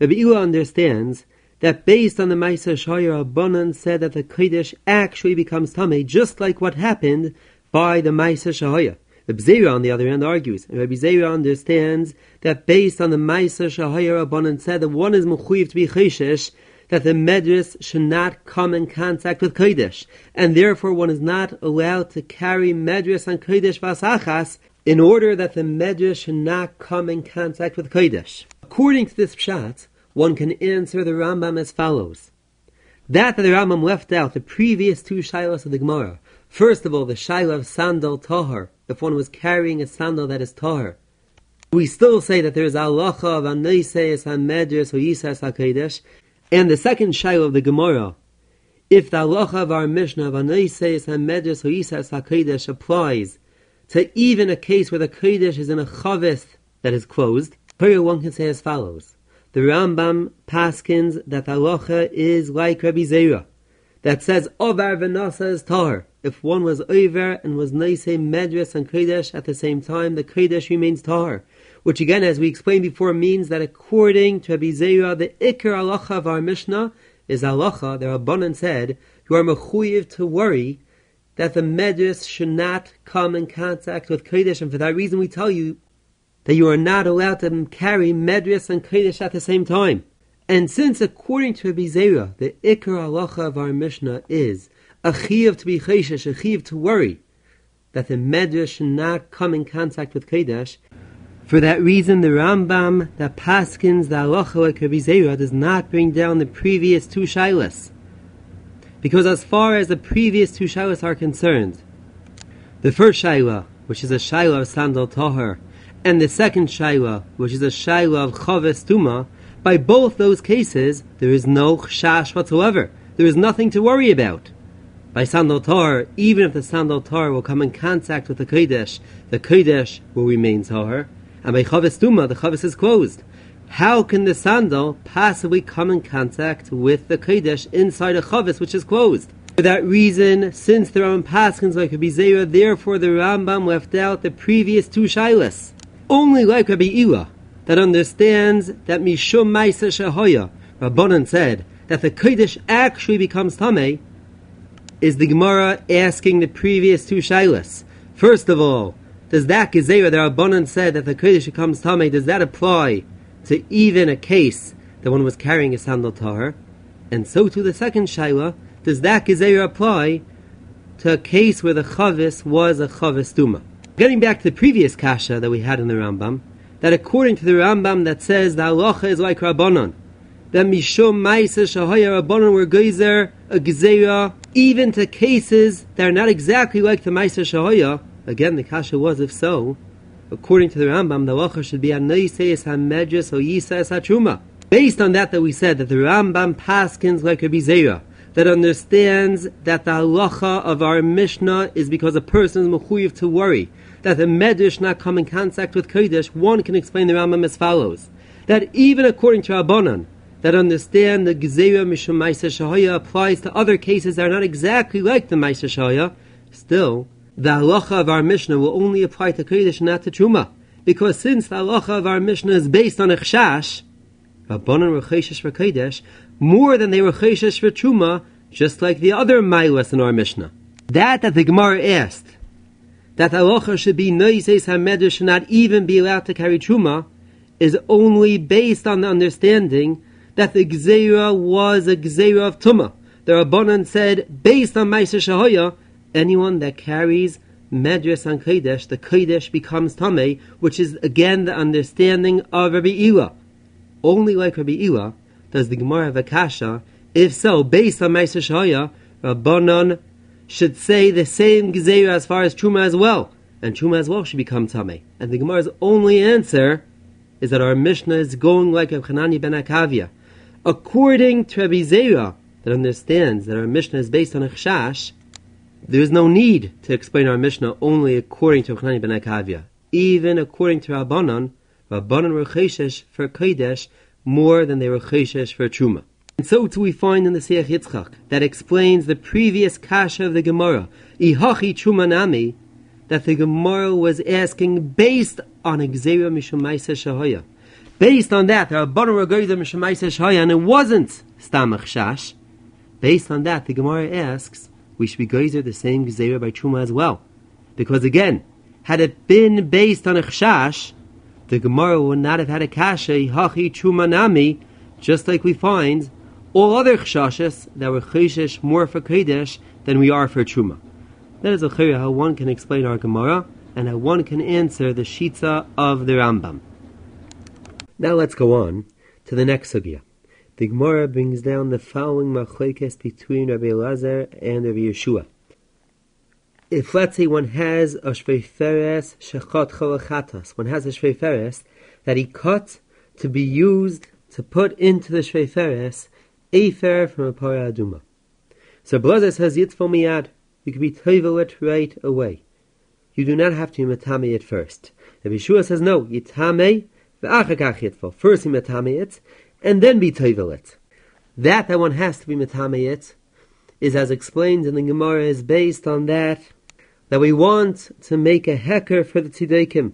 Rabbi Ila understands that based on the Maisa Shaya Rabbanan said that the Kodesh actually becomes Tameh, just like what happened by the Maisa Shahaya. Rabbi Zera, on the other hand, argues, and Rabbi Zera understands that based on the Maisa Shahaya Rabbanan said that one is Mechuyiv to be Cheshesh, that the Medris should not come in contact with Kodesh, and therefore one is not allowed to carry Medris and Kodesh Vasachas in order that the Medrash should not come in contact with Kodesh. According to this pshat, one can answer the Rambam as follows. That the Rambam left out the previous two shilas of the Gemara. First of all, the shilah of sandal tahar, if one was carrying a sandal that is tahar. We still say that there is halacha of aneiseis hamedris or yisas hakodesh, and the second shilah of the Gemara, if the halacha of our Mishnah of aneiseis hamedris or yisas hakodesh applies to even a case where the Kodesh is in a chavis that is closed, here one can say as follows. The Rambam paskins that halacha is like Rabbi that says Ovar v'nasa is tar. If one was over and was nice medres and kodesh at the same time, the kodesh remains tar. Which again, as we explained before, means that according to Rabbi the ikar halacha of our Mishnah is halacha. The Rabbanan said you are mechuyev to worry that the medris should not come in contact with Kodesh, and for that reason we tell you that you are not allowed to carry medris and Kodesh at the same time. And since, according to Rabbi Zera, the Ikar halacha of our Mishnah is a chiv to be cheshesh, a to worry, that the medrash should not come in contact with Kodesh, for that reason, the Rambam the paskins the halacha like Zera does not bring down the previous two shilas. Because as far as the previous two shilas are concerned, the first shaila, which is a shaila of sandal tahar, and the second shaila, which is a shaila of chaves tuma, by both those cases, there is no chash whatsoever. There is nothing to worry about. By sandal tar, even if the sandal tar will come in contact with the kodesh, the kodesh will remain tar, and by chaves tuma, the chaves is closed how can the sandal possibly come in contact with the Kodesh inside a chavis which is closed? For that reason, since the Rambam Paskins like Rabbi Zera, therefore the Rambam left out the previous two shilas. Only like Rabbi Ila, that understands that Mishum Maisa Shahoya, Rabbanan said that the Kodesh actually becomes Tameh, is the Gemara asking the previous two shilas. First of all, does that Gezerah, that Rabbanan said that the Kodesh becomes Tameh, does that apply to even a case that one was carrying a sandal tahar, and so to the second shaila, does that gezerah apply to a case where the chavis was a chavis duma? Getting back to the previous kasha that we had in the Rambam, that according to the Rambam that says the halacha is like Rabbanon, that mishum ma'isa shahaya Rabbanon were geyser a gezerah even to cases that are not exactly like the ma'isa shahaya. Again, the kasha was if so, according to the Rambam, the halacha should be anoiseis hamedres or hachuma. Based on that, that we said that the Rambam paskins like a bizera that understands that the halacha of our Mishnah is because a person is mechuyev to worry that the medrash not come in contact with kodesh. One can explain the Rambam as follows: that even according to Rabbanan, that understand the gezerah mishum ma'aser shahaya applies to other cases that are not exactly like the ma'aser shahaya, still the halacha of our Mishnah will only apply to Kodesh, not to Truma. Because since the halacha of our Mishnah is based on a chashash, Rabbanan were cheshesh for Kodesh, more than they were for Truma, just like the other milas in our Mishnah. That that the Gemara asked, that halacha should be noises hamedrash should not even be allowed to carry Truma, is only based on the understanding that the Gzeira was a Gzeira of Tumah. The Rabbanan said, based on Meiser Shahoya, anyone that carries Medres and Kodesh, the Kodesh becomes Tameh, which is again the understanding of Rabbi Ila. Only like Rabbi Ila does the Gemara have a kasha. If so, based on Meiser Shaya, Rabbanon should say the same Gezeira as far as Truma as well, and Truma as well should become Tameh. And the Gemara's only answer is that our Mishnah is going like Reb Hanani ben Akavia. According to Rabbi that understands that our Mishnah is based on a chashash, there is no need to explain our Mishnah only according to Chanani ben Akavia. Even according to Rabbanon, Rabbanon were cheshesh for Kodesh more than they were cheshesh for Truma. And so too we find in the Siach Yitzchak that explains the previous kasha of the Gemara, Ihachi Truma Nami, that the Gemara was asking based on Exera Mishumaisa Shahaya. Based on that, the Rabbanon were Gerida Mishumaisa Shahaya, and it wasn't Stamach Shash. Based on that, the Gemara asks, we should be geyser the same gezerah by truma as well, because again, had it been based on a chashash, the Gemara would not have had a kasha hachi truma nami, just like we find all other chashashes that were cheshesh more for kodesh than we are for truma. That is a how one can explain our Gemara and how one can answer the shita of the Rambam. Now let's go on to the next sugya. The Gemara brings down the following machlekes between Rabbi Elazar and Rabbi Yeshua. If let's say one has a shveiferes shechot cholachatas, one has a shveiferes that he cut to be used to put into the shveiferes afer from a para aduma. So Blazer says yitzfol miyad, you can be toivel it right away. You do not have to matame it first. Rabbi Yeshua says no, yitame v'achakach yitfol. First you matame it, and then be toivel That that one has to be metameyit is, as explained in the Gemara, is based on that that we want to make a hecker for the tzideikim.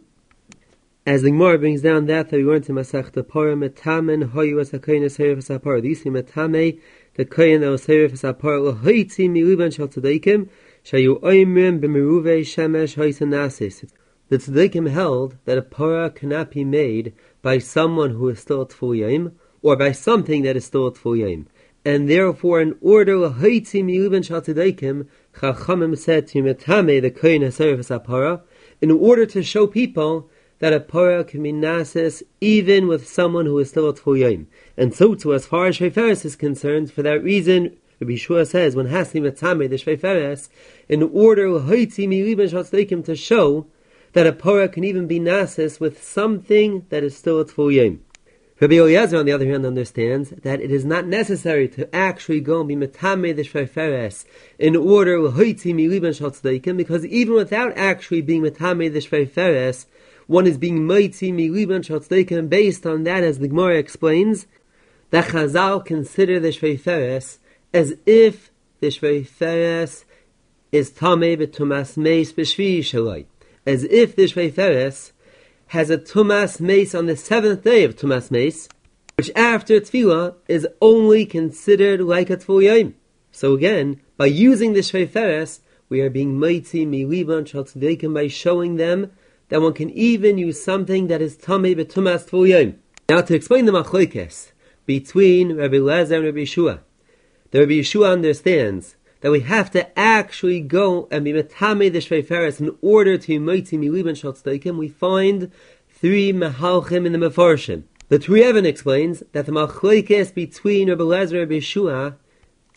As the Gemara brings down that that we want to masach pora metamen hoyu as hakoyin es herif es hapara. These metame the koyin that was herif es hapara lohoitzi miluban shal tzideikim shayu oimrim b'meruve shemesh hoysa nasis. The tzideikim held that a pora cannot be made by someone who is still at full or by something that is still at full. And therefore, in order lahaitzi miuben shaltidaikim, Chachamim said to Metame, the Kohen Haserif Sapara, in order to show people that a para can be nasis even with someone who is still a yom. And so too, as far as Shreferis is concerned, for that reason, Rabbi Shua says, when hasni metame the Shreferis, in order to show that a para can even be nasis with something that is still a yom. Rabbi Eliezer, on the other hand, understands that it is not necessary to actually go and be metame the shveiferes in order because even without actually being metame the shveiferes, one is being moitzi miliben shal based on that, as the Gemara explains, that Chazal consider the shveiferes as if the shveiferes is tamei betumas meis b'shvi shalai, as if the shveiferes has a Tumas Mace on the seventh day of Tumas Mace, which after Tefillah is only considered like a Tfil So again, by using the Shveiferes, we are being mighty miliban shaltzedekim by showing them that one can even use something that is tamei betumas tful Now to explain the machlokes between Rabbi Lezer and Rabbi Yeshua, the Rabbi Yeshua understands that we have to actually go and be metame the shveiferes in order to mighty miliban shaltzdeikim, we find three mehalchim in the mefarshim. The Turei Even explains that the machlekes between Rabbi Lezer and Rabbi Yeshua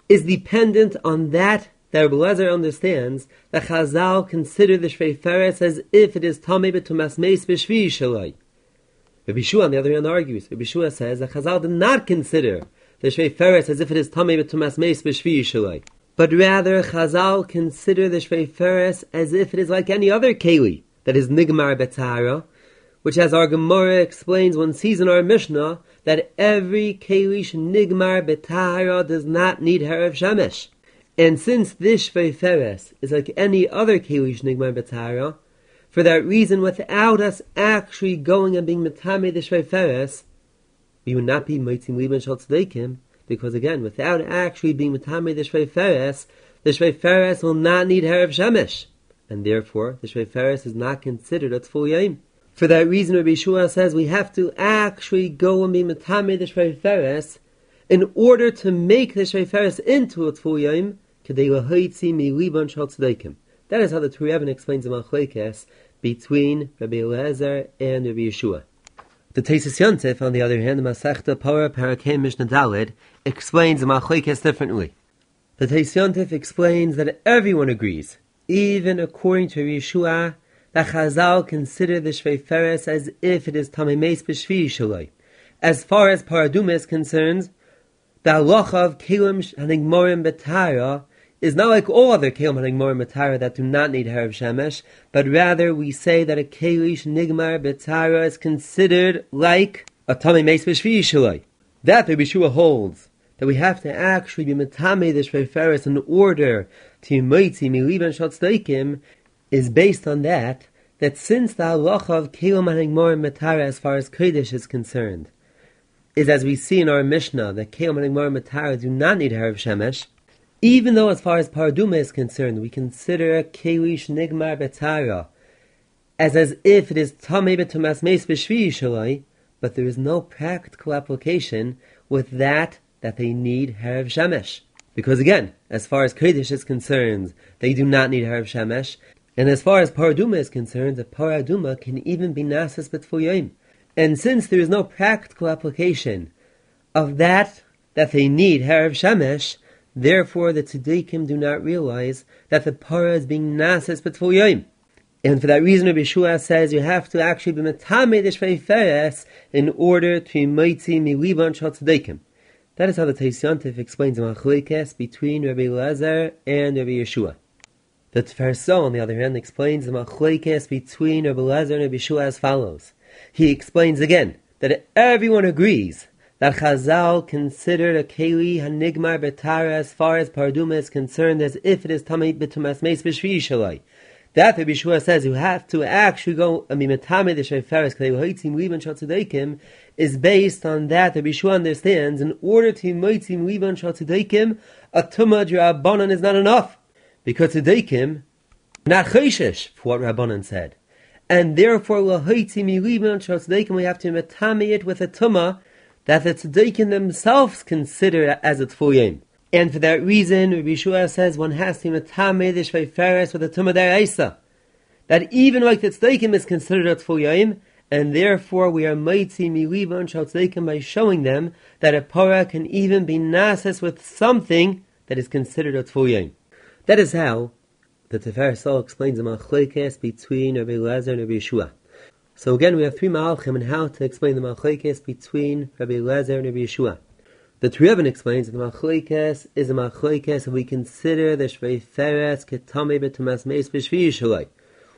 is dependent on that that Rabbi understands that Chazal consider the shveiferes as if it is tamei betumas meis b'shvi shalai. Rabbi Yeshua, on the other hand, argues. Rabbi Yeshua says that Chazal did not consider the shveiferes as if it is tamei betumas meis b'shvi shalai but rather Chazal consider the Shveiferes as if it is like any other Keli, that is Nigmar Betara, which as our Gemara explains one sees in our Mishnah, that every Keli Nigmar Betara does not need Herav Shemesh. And since this Shveiferes is like any other Keli Nigmar Betara, for that reason, without us actually going and being Metame the Shveiferes, we would not be Mitzim Liban Shal because again, without actually being Matame the Shveiferes, the Shveiferes will not need Herav Shemesh, and therefore the Shveiferes is not considered a Tful Yaim. For that reason, Rabbi Shua says we have to actually go and be Matame the Shveiferes in order to make the Shveiferes into a Tful Yaim, That is how the Turei Even explains the Machlekes between Rabbi Eliezer and Rabbi Yeshua. The Tesis Yontif, on the other hand, the Masechta Parakim Mishnah Dalid, explains the Machlekes differently. The Tesis Yontif explains that everyone agrees, even according to Rabbi Yeshua, that Chazal consider the Shvei as if it is Tamimes B'Shvi Shalai. As far as Paraduma is concerned, the halacha of Kelim Hanigmorim Betara is not like all other Kelim Hanigmorim Betara that do not need Harav Shemesh, but rather we say that a Kelish Nigmar Betara is considered like a Tamimes B'Shvi Shalai. That the Yeshua holds that we have to actually be metame the shveiferes in order to moitzi milivan shotzleikim is based on that, that since the halacha of kelim and metara as far as kodesh is concerned, is as we see in our Mishnah that kelim and metara do not need harav shemesh, even though as far as paraduma is concerned, we consider kelish nigmar betara as as if it is tamei betumas meis b'shvi but there is no practical application with that that they need harav shemesh. Because again, as far as Kodesh is concerned, they do not need Harav Shemesh, and as far as Paraduma is concerned, the Paraduma can even be Nasas B'tfuyim. And since there is no practical application of that that they need Harav Shemesh, therefore the Tzadikim do not realize that the parah is being Nasas B'tfuyim. And for that reason, Rabbi Shua says you have to actually be Metame Deshvei in order to Mighty Milivan Shal Tzadikim. That is how the Taisyantif explains the Machlekes between Rabbi Lazar and Rabbi Yeshua. The Tferso, on the other hand, explains the Machlekes between Rabbi Lazar and Rabbi Yeshua as follows. He explains again that everyone agrees that Chazal considered a Keli Hanigmar Betara as far as Parduma is concerned as if it is Tamei B'tumas Meis B'Shvi. That the Bishua says you have to actually go I mean metame the sheferes k'lei hoitzim liban shatzadekim is based on that. The Bishua understands in order to moitzim liban shatzadekim a tumah rabbanon is not enough. Because tzedekim not chayshish for what rabbanon said. And therefore we have to metame it with a tumah that the tzedekim themselves consider as a tfuyim. And for that reason, Rabbi Yeshua says one has to matame the shveiferes with a tumah deraisa. That even like the tzedeikim is considered a tfuyim, and therefore we are mighty milivan shal tzedeikim by showing them that a para can even be nasis with something that is considered a tfuyim. That is how the Tefer Sol explains the machlekes between Rabbi Lezer and Rabbi Yeshua. So again, we have three malachim and how to explain the machlekes between Rabbi Lezer and Rabbi Yeshua. The Turei Even explains that the Machlekes is a Machlekes and we consider the Shvei Feres ketame betumas meis b'shvi.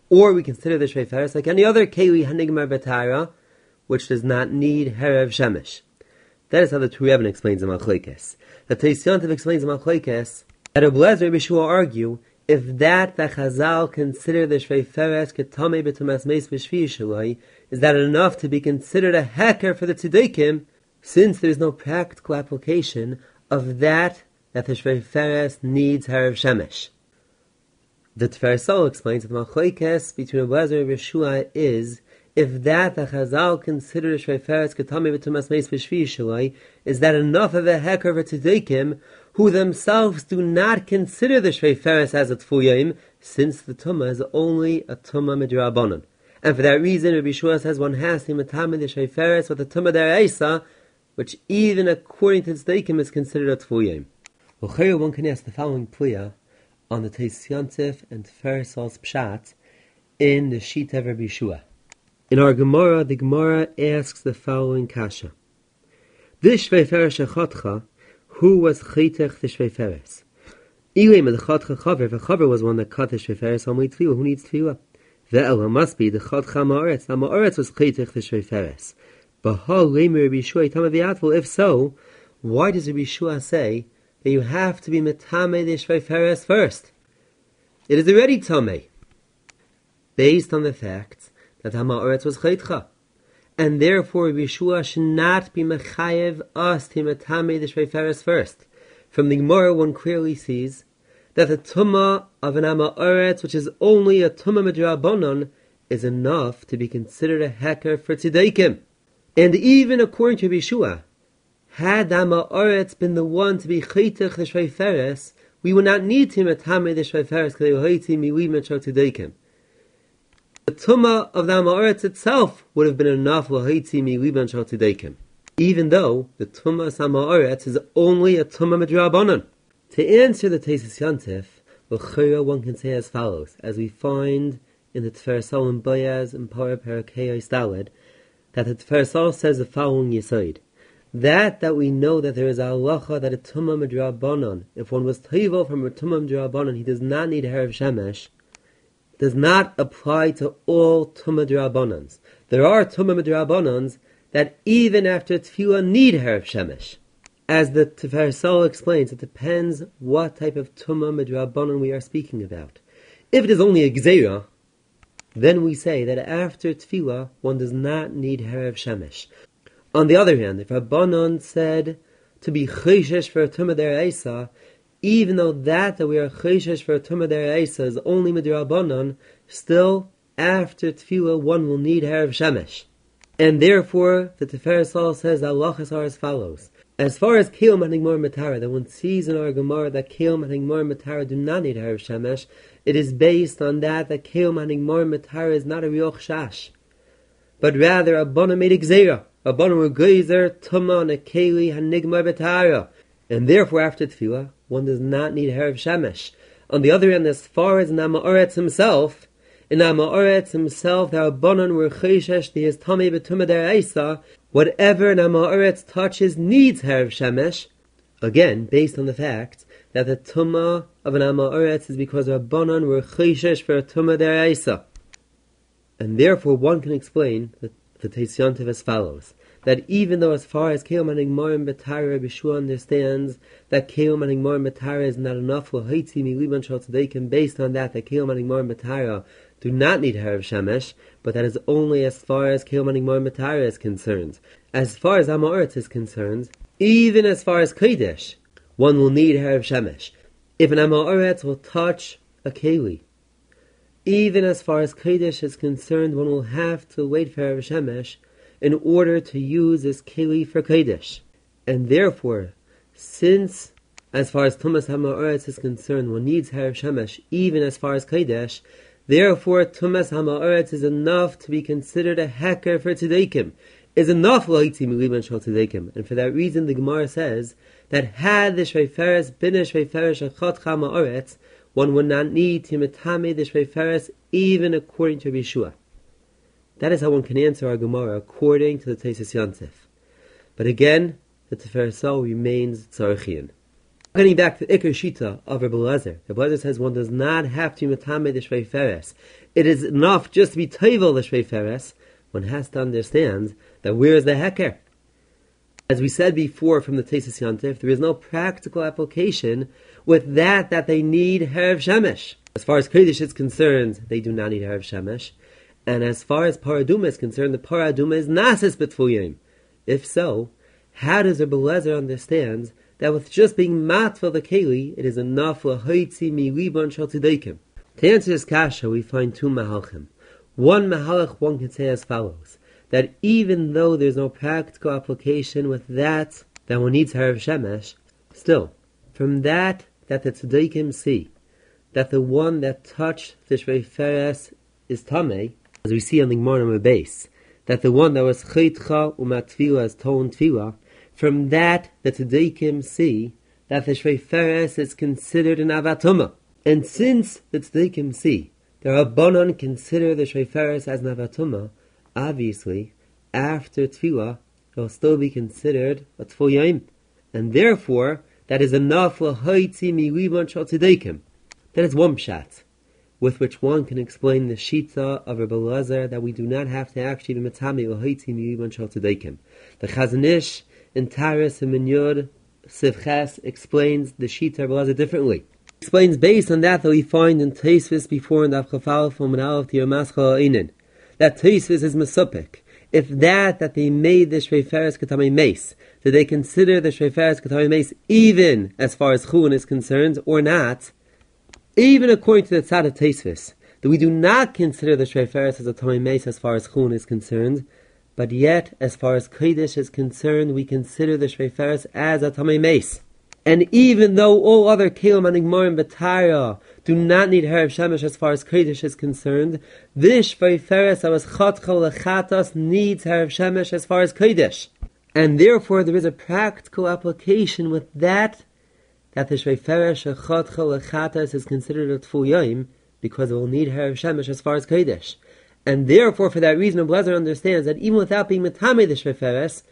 Or we consider the Shvei Feres like any other Keli Hanigmar Betara, which does not need Herev Shemesh. That is how the Turei Even explains the Machlekes. The Teisyantiv explains the Machlekes that Rabbi Ablezer and Rabbi Yeshua argue if that the Chazal consider the Shvei Feres ketame betumas meis b'shvi is that enough to be considered a hacker for the Tziddikim, since there is no practical application of that that the Shvei needs Harav Shemesh. The Tfer explains that the Machlekes between Ablezer and Yeshua is if that the Chazal consider Shvei Feres Ketami B'tumas Meis B'Shvi is that enough of a hecker for Tzadikim who themselves do not consider the Shvei as a Tfuyim since the Tumah is only a Tumah Midrabanan. And for that reason, Rabbi Shua says one has to matame the Shvei with the Tumah Deraisa which even according to Tzadikim is considered a Tvuyim. Well, one can ask the following Puya on the Teis and Fersol's Pshat in the Shita of Rabbi Yeshua. In our Gemara, the Gemara asks the following kasha. This Shveiferes Shechotcha, who was Chitech the Shveiferes? Ilim the Chotcha Chaver, the Chaver was one that cut the Shveiferes, only Tfilah, who needs Tfilah? The Ella must be the Chotcha Ma'aretz, the Ma'aretz was Chitech the Shveiferes. If so, why does Rabbi Shua say that you have to be metame the shveiferes first? It is already tame, based on the fact that Hamaoretz was chaytcha, and therefore Rabbi Shua should not be mechayev us to metame the shveiferes first. From the Gemara, one clearly sees that the tumah of an ama Amaoretz, which is only a tumah midrabanon, is enough to be considered a hacker for tzedeikim. And even according to Yeshua, had Dama Oretz been the one to be Chaytach the Shveiferes, we would not need to metame the shveiferes k'lehoiti miwi tzedekim. The tuma of the Amoritz itself would have been enough lahaiti miliban tzedekim. Even though the tuma of Amoritz is only a tuma midrabanan. To answer the Tesis Yantif, one can say as follows, as we find in the Tfersol and Boyaz and Parah Stalid, that the Tfersol says the following Yisoid. That that we know that there is a halacha that a tumah midrabanan, if one was tayvel from a tumah midrabanan, he does not need hair of shemesh, does not apply to all tumah midrabanans. There are tumah midrabanans that even after tefillah need hair of shemesh. As the Tifer explains, it depends what type of tumah midrabanan we are speaking about. If it is only a gzeira, then we say that after tefillah, one does not need Herev Shemesh. On the other hand, if a Rabbanon said to be chayshesh for a tumah even though that that we are chayshesh for tumah deraisa is only midrabanon, still after tefillah one will need Herev Shemesh. And therefore, the Tiferes says halachas are as follows. As far as Kiyom and Higmor Matara, that one sees in our Gemara that Kiyom and Higmor Matara do not need Harav Shemesh, it is based on that that Kiyom and Higmor Matara is not a Rioch Shash, but rather a Bona made Gzeira, a Bona Regezer, Tuma, and a Keli, and Matara. And therefore, after Tefillah, one does not need Harav Shemesh. On the other hand, as far as Nama Oretz himself, in Amaoretz himself, the Rabbanon were chayshesh the his tummy betuma Whatever an Amaoretz touches needs Herav Shemesh. Again, based on the fact that the tumah of an Amaoretz is because Rabbanon were chayshesh for a tumah der And therefore one can explain the, the Tesyantiv as follows that even though as far as Keom and Igmarim Betara Bishua understands that Keom and Igmarim Betara is not enough for Haiti Mi Liban Shal Tzadeikim based on that that Keom and Igmarim Betara do not need Harav Shemesh, but that is only as far as Kilmaning Mor Matara is concerned. As far as Amoritz is concerned, even as far as Kodesh, one will need Harav Shemesh. If an Amoritz will touch a Keli, even as far as Kodesh is concerned, one will have to wait for Harav Shemesh in order to use this keli for kodesh. And therefore, since as far as Tumas Hamaretz is concerned, one needs Harav Shemesh even as far as kodesh. Therefore, Tumas Hamaretz is enough to be considered a hacker for tzedekim. is enough loitzi milim shal tzedekim. And for that reason, the Gemara says that had the shreiferes been a shreiferes achot one would not need to metame the shreiferes even according to Yeshua. That is how one can answer our Gemara according to the Tesis Yontif. But again, the Tiferesol remains tzarchian. Getting back to Iker Shita of Rebbe Lezer, Rebbe Lezer says one does not have to be matame the Shvei Feres. It is enough just to be toivel the Shvei Feres. One has to understand that where is the heker? As we said before from the Tesis Yantif, there is no practical application with that that they need Herav Shemesh. As far as Kodesh is concerned, they do not need Herav Shemesh. And as far as Paraduma is concerned, the Paraduma is Nasis Betfuyim. If so, how does Rebbe Lezer understand that with just being matva the keli, it is enough for hoitzi mi libon shal tzedeikim. To answer this kasha, we find two mahalchim. One mahalach one can say as follows, that even though there's no practical application with that, that one needs harav shemesh, still, from that that the tzedeikim see, that the one that touched the shvei is tamei, as we see on the Gemara base, that the one that was chaytcha umatfila as told tefillah, from that, the tzaddikim see that the Shvei is considered an avatuma. And since the tzaddikim see the Rabbanon consider the Shvei as an avatuma, obviously, after Tefillah, it will still be considered a Tful And therefore, that is enough for Haitzi Miliban Shal Tzaddikim. That is one pshat, with which one can explain the Shita of Rabbi Lazar that we do not have to actually be Matami Haitzi Miliban Shal Tzaddikim. The Chazon Ish in Taris and Minyod Sivches explains the Shita of Rabbi differently. He explains based on that that we find in Taisvis before in the Avchafal from an Aleph to Yomaschal Einin that Taisvis is Mesupik. If that that they made the Shreferes Katami Mace, did they consider the Shreferes Katami Mace even as far as Chun is concerned or not? Even according to the Tzad of that we do not consider the Shreferes as a Mace as far as Chun is concerned, but yet, as far as Kodesh is concerned, we consider the Shveiferes as a Mace. And even though all other Kelim and Igmarim B'Tara do not need Herav Shemesh as far as Kodesh is concerned, this Shveiferes Avas Chatchal Lechatas needs Herav Shemesh as far as Kodesh. And therefore there is a practical application with that, that the Shveiferes Chatchal Lechatas is considered a Tful Yom, because it will need Herav Shemesh as far as Kodesh. And therefore, for that reason, Blazer understands that even without being Matame the Shveiferes,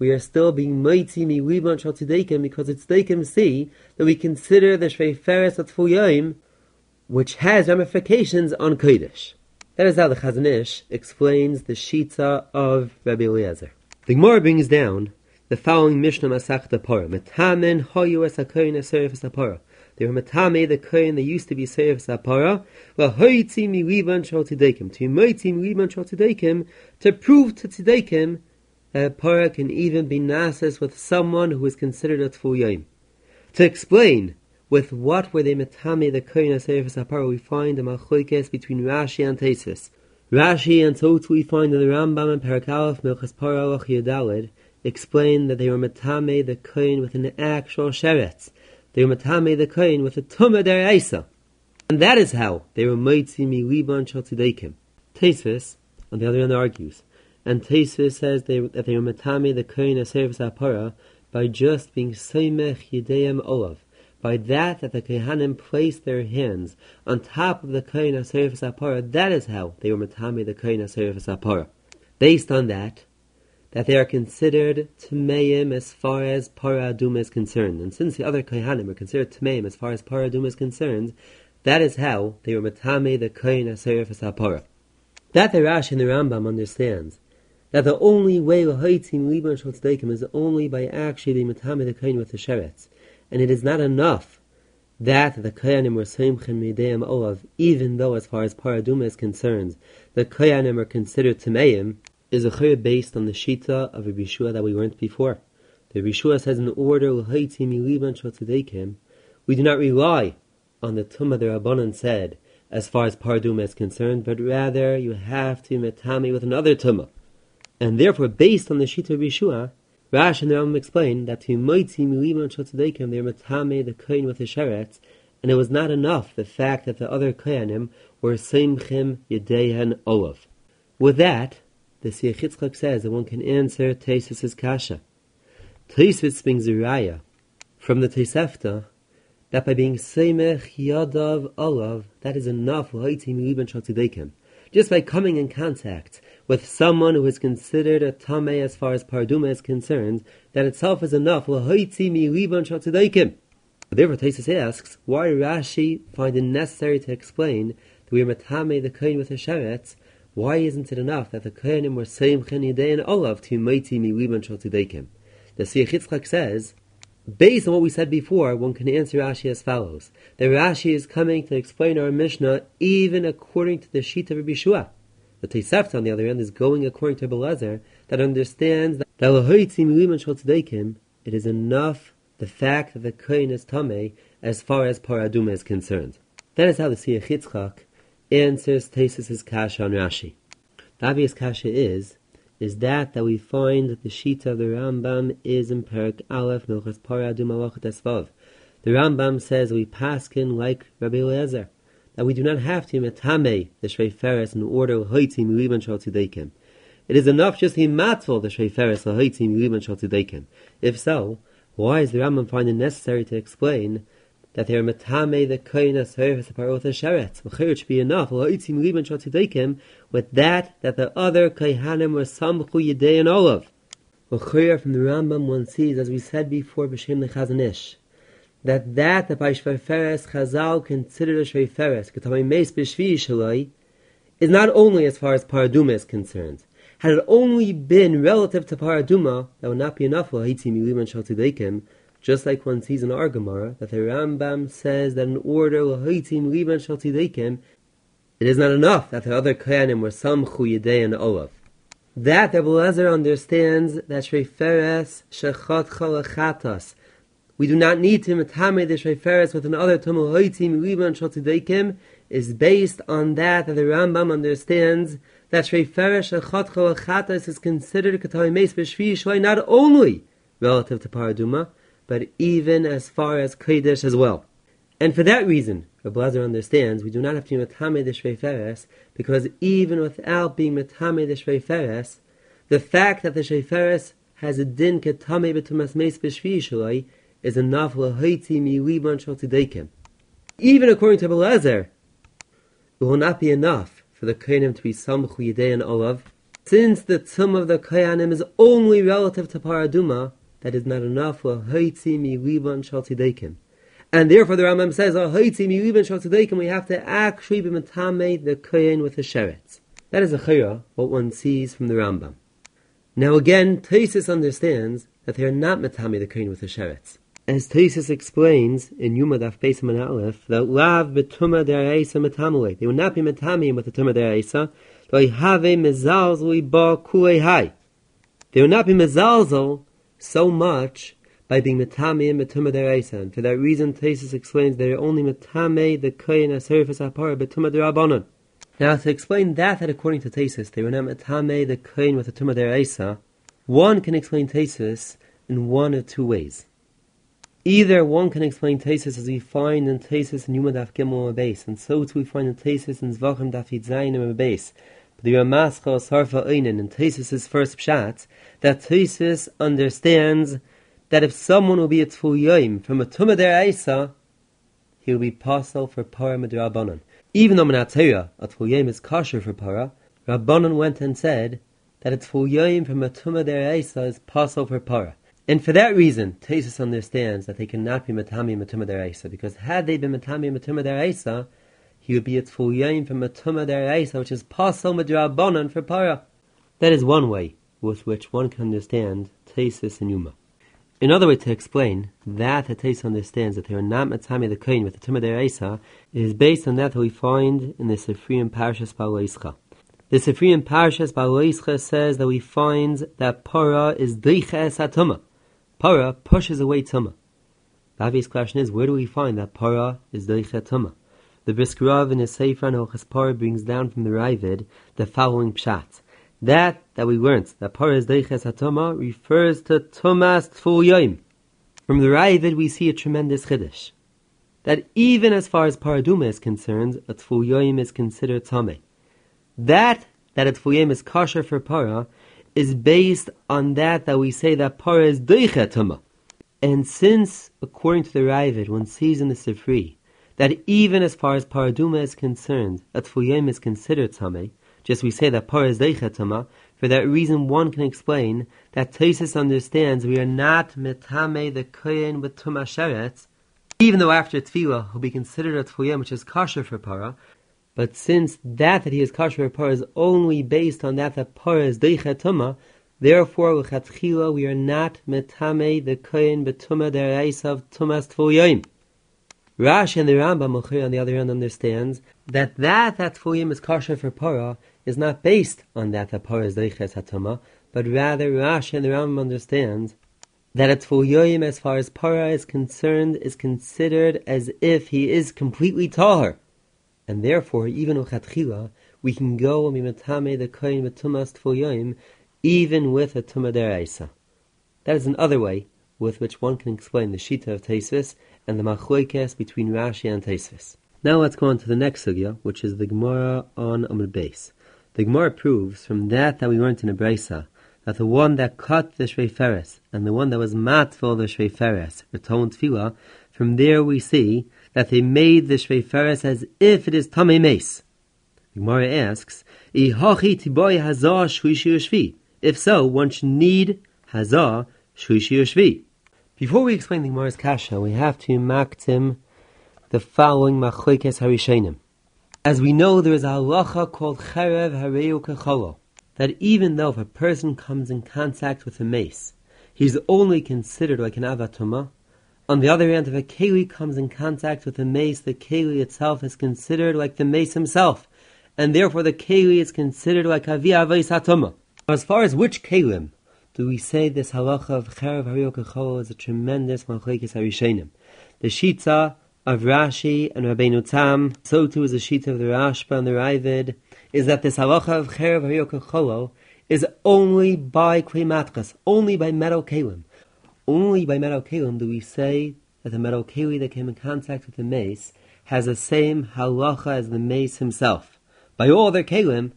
we are still being mighty mi riban shal because it's tzedeikim see that we consider the shveiferes at fuyoim, which has ramifications on kodesh. That is how the Chazon Ish explains the shita of Rabbi Eliezer. The Gemara brings down the following Mishnah Masachta Parah. Metamen hoyu es hakoyin es hapara. They were metame the koyin they used to be serif es hapara. Well, hoyitzi mi riban shal. To mighty mi riban shal to prove to tzedeikim a para can even be nases with someone who is considered a tfuyim. To explain with what were they metame the kohen aserifas apara, we find a machlokes between Rashi and Tesis. Rashi and Tzot we find in the Rambam and Parakalaf Milchas Para Yadalid explain that they were Matame the kohen with an actual sheretz. They were metame the kohen with a tumah deraisa. And that is how they were mighty mi liban shal Tesis, on the other hand, argues and Teisva says they, that they were Matame the kohen aservus apara by just being seimech yideim olav. By that, that the Kehanim placed their hands on top of the kohen aservus apara, that is how they were Matame the kohen aservus apara. Based on that, that they are considered Tmeim as far as Paradum is concerned. And since the other Kohanim are considered Tmeim as far as Paradum is concerned, that is how they were Matame the Kohen Aserifas HaPara. That the Rashi and the Rambam understands that the only way lahaitim liban shal is only by actually the metamed the kain with the sheretz, and it is not enough that the kayanim were seimchen mideim olav, even though as far as paraduma is concerned, the kayanim are considered tameim, is a chayr based on the shita of a Bishua that we learned before. The Bishua says in the order we do not rely on the tumah the Rabbanan said as far as paraduma is concerned, but rather you have to metami with another tumah. And therefore, based on the Shita of Yeshua, Rash and the Rambam explain that to Moitzi Milima and Shotzadekim, they were Matame the Kohen with the Sheretz, and it was not enough the fact that the other Kohanim were Seimchim Yedehen Olav. With that, the Siach says that one can answer Tesis' Kasha. Tesis brings a from the Tosefta that by being Seimech Yadav Olav, that is enough. Just by coming in contact with someone who is considered a tame as far as parduma is concerned, that itself is enough. Therefore, Taisus asks, why Rashi find it necessary to explain that we are matame the kohen with a why isn't it enough that the kohenim were saying chen and olav to mighty mi liban The Siach says, based on what we said before, one can answer Rashi as follows. The Rashi is coming to explain our Mishnah even according to the sheet of Rabbi Shua. The Tosefta, on the other hand, is going according to Belezer, that understands that it is enough the fact that the kohen is tame as far as paraduma is concerned. That is how the Siach Yitzchak answers Tesis' kasha on Rashi. The obvious kasha is is that that we find that the shita of the Rambam is in Perak Aleph Milchas Paraduma Lachat Esvav. The Rambam says we paskin like Rabbi Eliezer that we do not have to metame the shreiferes in order hoitzim miliban shal tzedeikim. It is enough just to matful the shreiferes hoitzim miliban shal tzedeikim. If so, why is the Rambam finding necessary to explain that they are metame the koina service parot sheret? It should be enough hoitzim miliban shal tzedeikim with that that the other kaihanim were samchu yedei and olav. From the Rambam one sees, as we said before, b'shem the Chazon that that the by Shveferes Chazal considered a Shveferes, Ketamay Meis B'Shvi Shalai, is not only as far as Paraduma is concerned. Had it only been relative to Paraduma, that would not be enough Haitzim Yulim and just like one sees in our Gemara, that the Rambam says that in order Lahaitim Liban Shaltidekim, it is not enough that the other Kayanim were some Yedei and Olav. That the Belezer understands that Shreferes Shechat Chalachatas, we do not need to metame the shayferes with another tumul hoitim liban shotzidekim is based on that that the Rambam understands that shayferes shachot chatas is considered katay meis b'shvi not only relative to paraduma, but even as far as Kodesh as well. And for that reason, Rabbi understands we do not have to be Matame the Shvei because even without being Matame the Shvei the fact that the Shvei has a din ketame betumas meis b'shvi is enough lahaiti mi liban shal Even according to Lazar, it will not be enough for the Kohanim to be Samchu Yidei and Olav. Since the Tum of the Kohanim is only relative to Paraduma, that is not enough And therefore the Rambam says, oh, Shal we have to actually be Matame the Kohen with the Sheretz. That is a chayra, what one sees from the Rambam. Now again, Taisus understands that they are not Matame the Kohen with the Sheretz as Tesis explains in Yuma Daf Beis Aleph, that lav betuma. They will not be metamim with the tuma deraisa. They have a mezalzel ba kule hai. They will not be mezalzel so much by being metamim betuma deraisa. And for that reason, Tesis explains they are only metame the koyin aserifas apara betuma derabanan. Now, to explain that, that according to Tesis, they were not metame the koyin with the tuma deraisa, one can explain Tesis in one of two ways. Either one can explain Tesis as we find in Tesis in Yuma Gimel base, and so too we find in Tesis in Zvachim Daf Yitzayin base. But the Ramascha Sarfa Einin in Tesis' first pshat, that Tesis understands that if someone will be a Tful from a Tumah Eisa, he will be possible for Para Midrabanan. Even though Menatera, a Tful is kosher for Para, Rabbanan went and said that a Tful from a Tumah Eisa is possible for Para. And for that reason, Tesis understands that they cannot be Matami Matuma Deraisa, because had they been Matami Matuma Deraisa, he would be a Tful from Matuma Deraisa, which is Pasal Madrabanan for Para. That is one way with which one can understand Tesis and Yuma. Another way to explain that the Tesis understands that they are not Matami the Kain with the Tumah Deraisa is based on that, that we find in the Sifriim Parashas Balaischa. The Sifriim Parashas Balaischa says that we find that Para is Deiches HaTumah Para pushes away Tumah. The obvious question is, where do we find that Para is Doicha Tumah? The Brisker Rav in his Sefer Hochas Para brings down from the Ravid the following pshat. That that we learned, that Para is Doiches HaTumah, refers to Tumas Tful. From the Ravid we see a tremendous chiddush. That even as far as Paraduma is concerned, a Tful is considered Tameh. That that a Tful is kosher for Para is based on that that we say that para is doichetama. And since, according to the Ravid, one sees in the Sifri that even as far as paraduma is concerned, a tfuyim is considered tame, just we say that para is doichetama, for that reason one can explain that Tesis understands we are not metame the kohen with tumasheret, even though after tefillah will be considered a tfuyim which is kosher for para, but since that that he is kosher par is only based on that that par is deichetuma, therefore l'chatchila we are not metame the kohen betuma derais of tumas tfuyim. Rash and the Rambam on the other hand understands that that that tfuyim is kosher for para is not based on that that para is deiches hatuma, but rather Rash and the Rambam understands that a tfuyim as far as para is concerned is considered as if he is completely tahar and therefore even uchatchila we can go and be metame the kohen with tumas tfuyoim even with a tumah deraisa. That is another way with which one can explain the shita of Teisvis and the machoikes between Rashi and Teisvis. Now let's go on to the next sugya, which is the Gemara on Amud Beis. The Gemara proves from that that we learned in Abraisa that the one that cut the Shvei and the one that was matful the Shvei Feres, Raton Tfila, from there we see that they made the Shvei as if it is Tamei Mace. The Gemara asks, If so, one should need Hazah Shvishi Yoshvi. Before we explain the Gemara's Kasha, we have to maktim the following Machoikes Harishenim. As we know, there is a halacha called Cherev Hareu Kecholo, that even though if a person comes in contact with a mace, he's only considered like an avatuma, on the other hand, if a keli comes in contact with a mace, the keli itself is considered like the mace himself, and therefore the keli is considered like avi avais hatoma. As far as which kelim do we say this halacha of cherev hariyok is a tremendous machlekes harishenim? The shita of Rashi and Rabbeinu Tam, so too is the shita of the Rashba and the Ravid, is that this halacha of cherev hariyok is only by kli only by metal kelim. only by metal kalim do we say that the metal keli that came in contact with the mace has the same halacha as the mace himself. By all their kalim,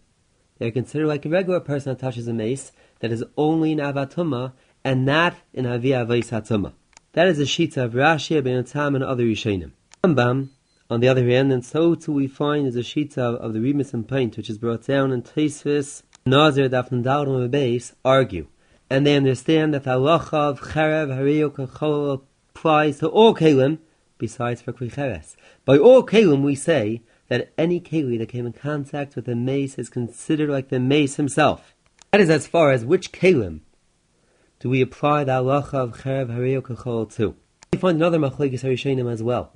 they're considered like a regular person that touches a mace that is only in avatuma and not in avia hatuma. That is the shita of Rashi, Ben Tam, and other Rishonim. Rambam, on the other hand, and so too we find is a shita of, of the Remus and Pint, which is brought down in Taisvis, Nazir, Dafn Dalram, base, argue. And they understand that the halacha of Cherev, Hariyo, Kachol, applies to all kalim besides for Kli By all kalim, we say that any keli that came in contact with the mace is considered like the mace himself. That is as far as which kalim do we apply the halacha of Cherev Hareo Kachol to. We find another machlekes harishenim as well.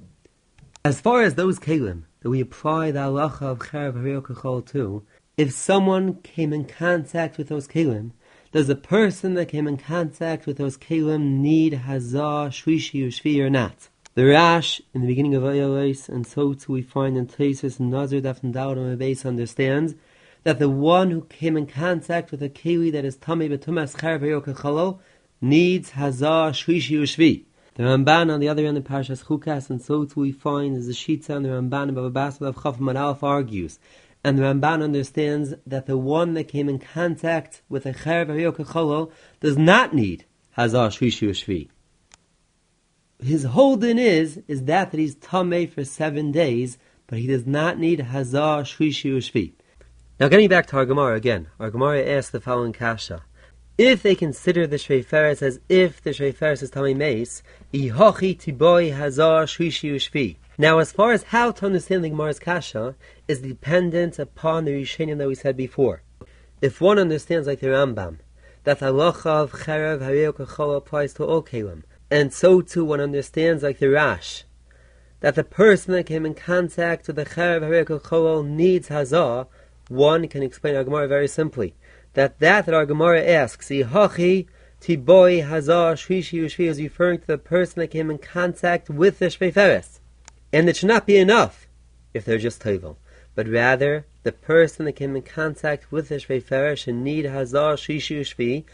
As far as those kalim that we apply the halacha of Cherev Hareo Kachol to, if someone came in contact with those kalim, does the person that came in contact with those kalim need hazah, or shvi or not? The Rash in the beginning of Ayalais, and so too we find in Tesis Nazir Daf and Dawud base understands that the one who came in contact with a keli that is tame betumas charav needs hazar shlishi, or shvi. The Ramban on the other end of Parshas Chukas, and so too we find is the Shitza and the Ramban of Basel of Chaf Manalf argues and the Ramban understands that the one that came in contact with a Hariyok does not need Hazah Shvishu Shvi. His holding is, is that that he's Tameh for seven days, but he does not need Hazah Shvishu Shvi. Now getting back to our Gemara again, our Gemara asks the following kasha. If they consider the Shreiferes as if the Shreiferes is Tameh Mace, Ihochi Tiboy Hazah Shvishu Shvi. Now, as far as how to understand the Gemara's kasha is dependent upon the Rishonim that we said before. If one understands like the Rambam, that halacha of cherev hareo applies to all kalim, and so too one understands like the Rash, that the person that came in contact with the cherev hareo needs hazah, one can explain our Gemara very simply. That that that our Gemara asks, Ihachi tiboy hazah shvishi ushvi is referring to the person that came in contact with the shveiferes. And it should not be enough if they're just Tovel, but rather the person that came in contact with the Shvei should need Hazar Shishu Shvi,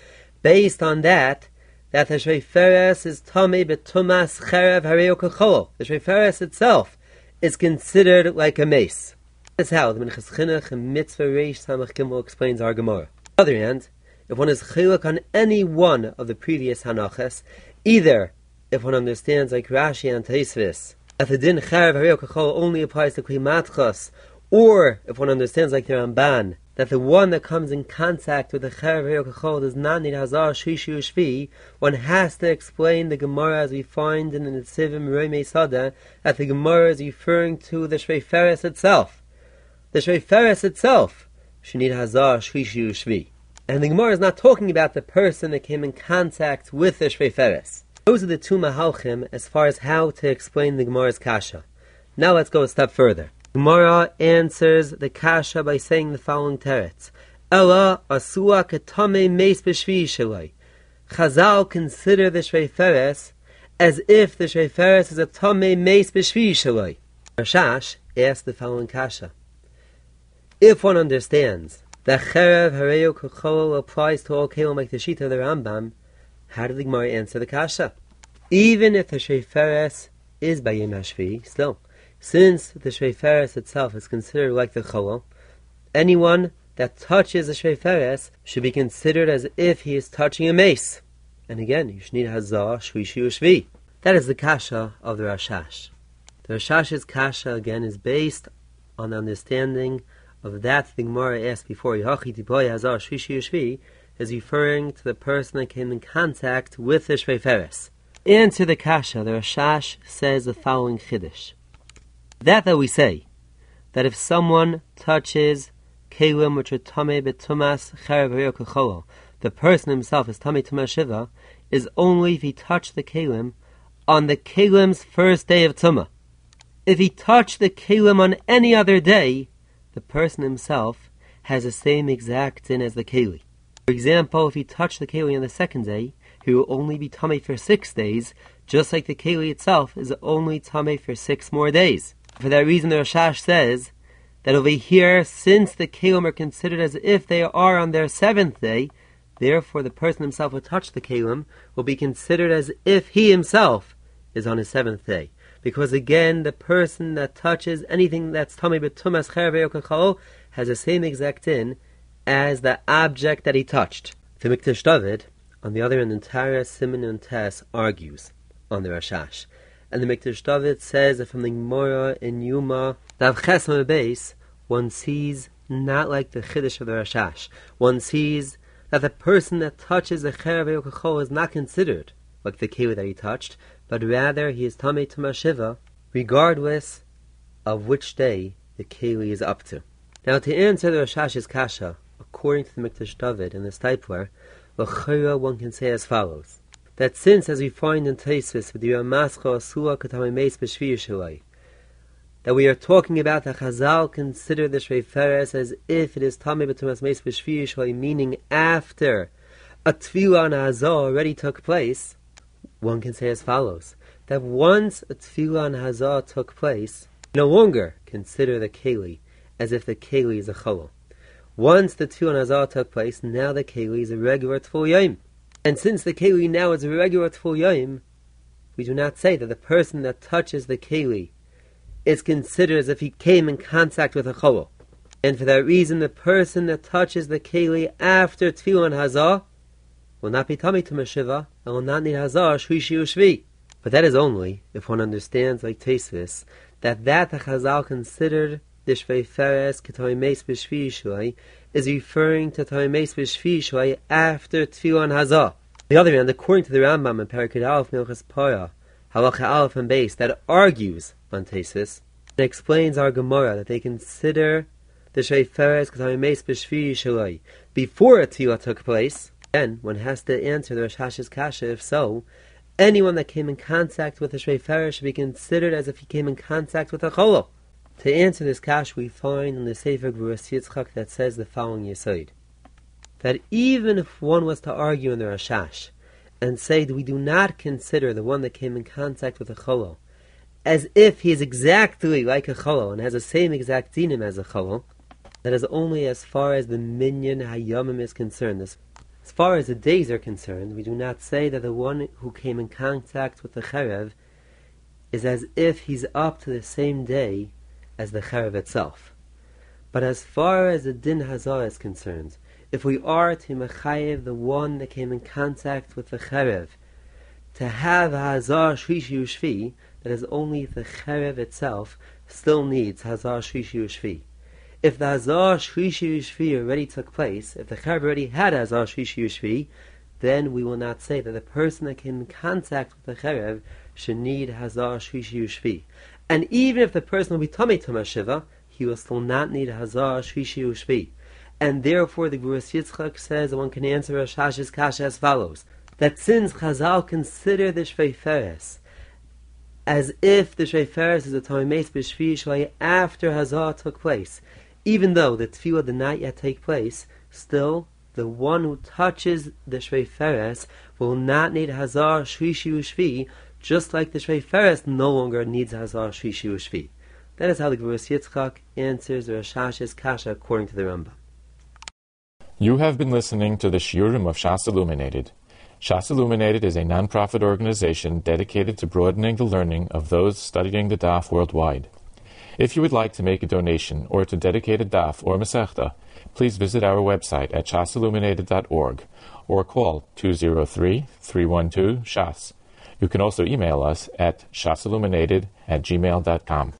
based on that, that the Shvei is Tomei Betumas Cherev Hareo Kachol. The Shvei itself is considered like a mace. That's how the Minchas Chinuch and Mitzvah Reish Samach Gimel explains our Gemara. On the other hand, if one is chiluk on any one of the previous Hanachas, either if one understands like Rashi and Taisvis, that the din chayav hariyok kachol only applies to klimatchas, or if one understands like the Ramban, that the one that comes in contact with the chayav hariyok kachol does not need hazar shishu shvi, one has to explain the Gemara as we find in the Netziv in Meromei Sadeh, that the Gemara is referring to the Shvei itself. The Shvei itself should hazar shishu shvi. And the Gemara is not talking about the person that came in contact with the Shvei those are the two mahalchim as far as how to explain the Gemara's kasha. Now let's go a step further. Gemara answers the kasha by saying the following teretz. Ella asua ketame meis b'shvi shalai. Chazal consider the shveiferes as if the shveiferes is a tame meis b'shvi shalai. Rashash asked the following kasha. If one understands that cherev hareo kuchol applies to all kelim like the shita of the Rambam, how did the Gemara answer the kasha? Even if the Sheiferes is by Yom still, since the Sheiferes itself is considered like the Cholol, anyone that touches the Sheiferes should be considered as if he is touching a mace. And again, you should need Hazah, Shvi, Shvi, That is the kasha of the Rashash. The Rashash's kasha, again, is based on the understanding of that the Gemara asked before, is referring to the person that came in contact with the Shvei Into the Kasha, the Rashash says the following Chiddush. That that we say, that if someone touches Kelim which are Tame Betumas the person himself is Tame Tumas Shiva, is only if he touched the Kelim on the Kelim's first day of Tumah. If he touched the Kelim on any other day, the person himself has the same exact sin as the Keli. For example, if he touched the keli on the second day, he will only be tummy for six days, just like the keli itself is only tummy for six more days. For that reason, the Rashash says that over here, since the kelim are considered as if they are on their seventh day, Therefore, the person himself who touched the kalim will be considered as if he himself is on his seventh day. Because again, the person that touches anything that's tummy betumas chervei has the same exact din as the object that he touched. The Mikdash David, on the other hand, entire Simon and Tess argues on the Rashash. And the Mikdash David says that from the Gemara in Yuma, Dav Chesam base, one sees not like the Chiddush of the Rashash. One sees that the person that touches the Kachol is not considered like the Keli that he touched, but rather he is Tamei Shiva, regardless of which day the Keli is up to. Now, to answer the Rashash's Kasha, according to the Mikdash David and the Steipler, L'chayra one can say as follows. That since, as we find in Taisus, with the Ramascha Asua Katamei Meis B'Shviyah that we are talking about that Chazal consider the Shreiferes as if it is Tamei B'Tumas Meis B'Shviyah meaning after a Tevilah and Hazah already took place, one can say as follows. That once a and Hazah took place, no longer consider the Keli as if the Keli is a Chalal. Once the Tevilah Hazar took place, now the Keli is a regular Yom. And since the Keli now is a regular Yom, we do not say that the person that touches the Keli is considered as if he came in contact with a Cholol. And for that reason, the person that touches the Keli after Tevilah Hazar will not be tummy to Meshiva and will not need Hazar Shvishi Ushvi. But that is only if one understands, like Tesvis, that that the Chazal considered the Shvei Feres Ketoimes B'Shvi is referring to Toimes B'Shvi after Tevilah and Hazah. the other hand, according to the Rambam in Parakid Aleph Milchas Poya, Halacha Aleph and Base, that argues on Tesis, and explains our Gemara that they consider the Shvei Feres Ketoimes B'Shvi before a Tevilah took place, then one has to answer the Rashash's Kasha, if so, anyone that came in contact with a Shvei should be considered as if he came in contact with a Cholol. To answer this kash, we find in the Sefer Gvuras Yitzchak that says the following Yisoid. That even if one was to argue in the Rashash, and say that we do not consider the one that came in contact with a cholo as if he is exactly like a cholo and has the same exact dinim as a cholo, that is only as far as the minyan hayamim is concerned. As, as far as the days are concerned, we do not say that the one who came in contact with the cherev is as if he's up to the same day as the cherev itself. But as far as the din hazah is concerned, if we are to mechayev the one that came in contact with the cherev, to have hazah shvishi ushvi, that is only the cherev itself still needs hazah shvishi ushvi. If the hazah shvishi ushvi already took place, if the cherev already had hazah shvishi ushvi, then we will not say that the person that came in contact with the cherev should need hazah shvishi ushvi. And even if the person will be tummy to Shiva, he will still not need Hazar Shvishi Ushvi. And therefore the Gvuras Yitzchak says that one can answer Rashash's Kasha as follows. That since Chazal consider the Shvei as if the Shvei is a Toimes B'Shvi after Hazar took place, even though the Tevilah did not yet take place, still the one who touches the Shvei will not need Hazar Shvishi Ushvi just like the Shvei Feres no longer needs Hazar Shvishi Ushvi. That is how the Gvuras Yitzchak answers the Rashash's Kasha according to the Rambam. You have been listening to the Shiurim of Shas Illuminated. Shas Illuminated is a non-profit organization dedicated to broadening the learning of those studying the Daf worldwide. If you would like to make a donation or to dedicate a Daf or Masechta, please visit our website at shasilluminated.org or call 203 312 Shas. You can also email us at shasilluminated at gmail.com.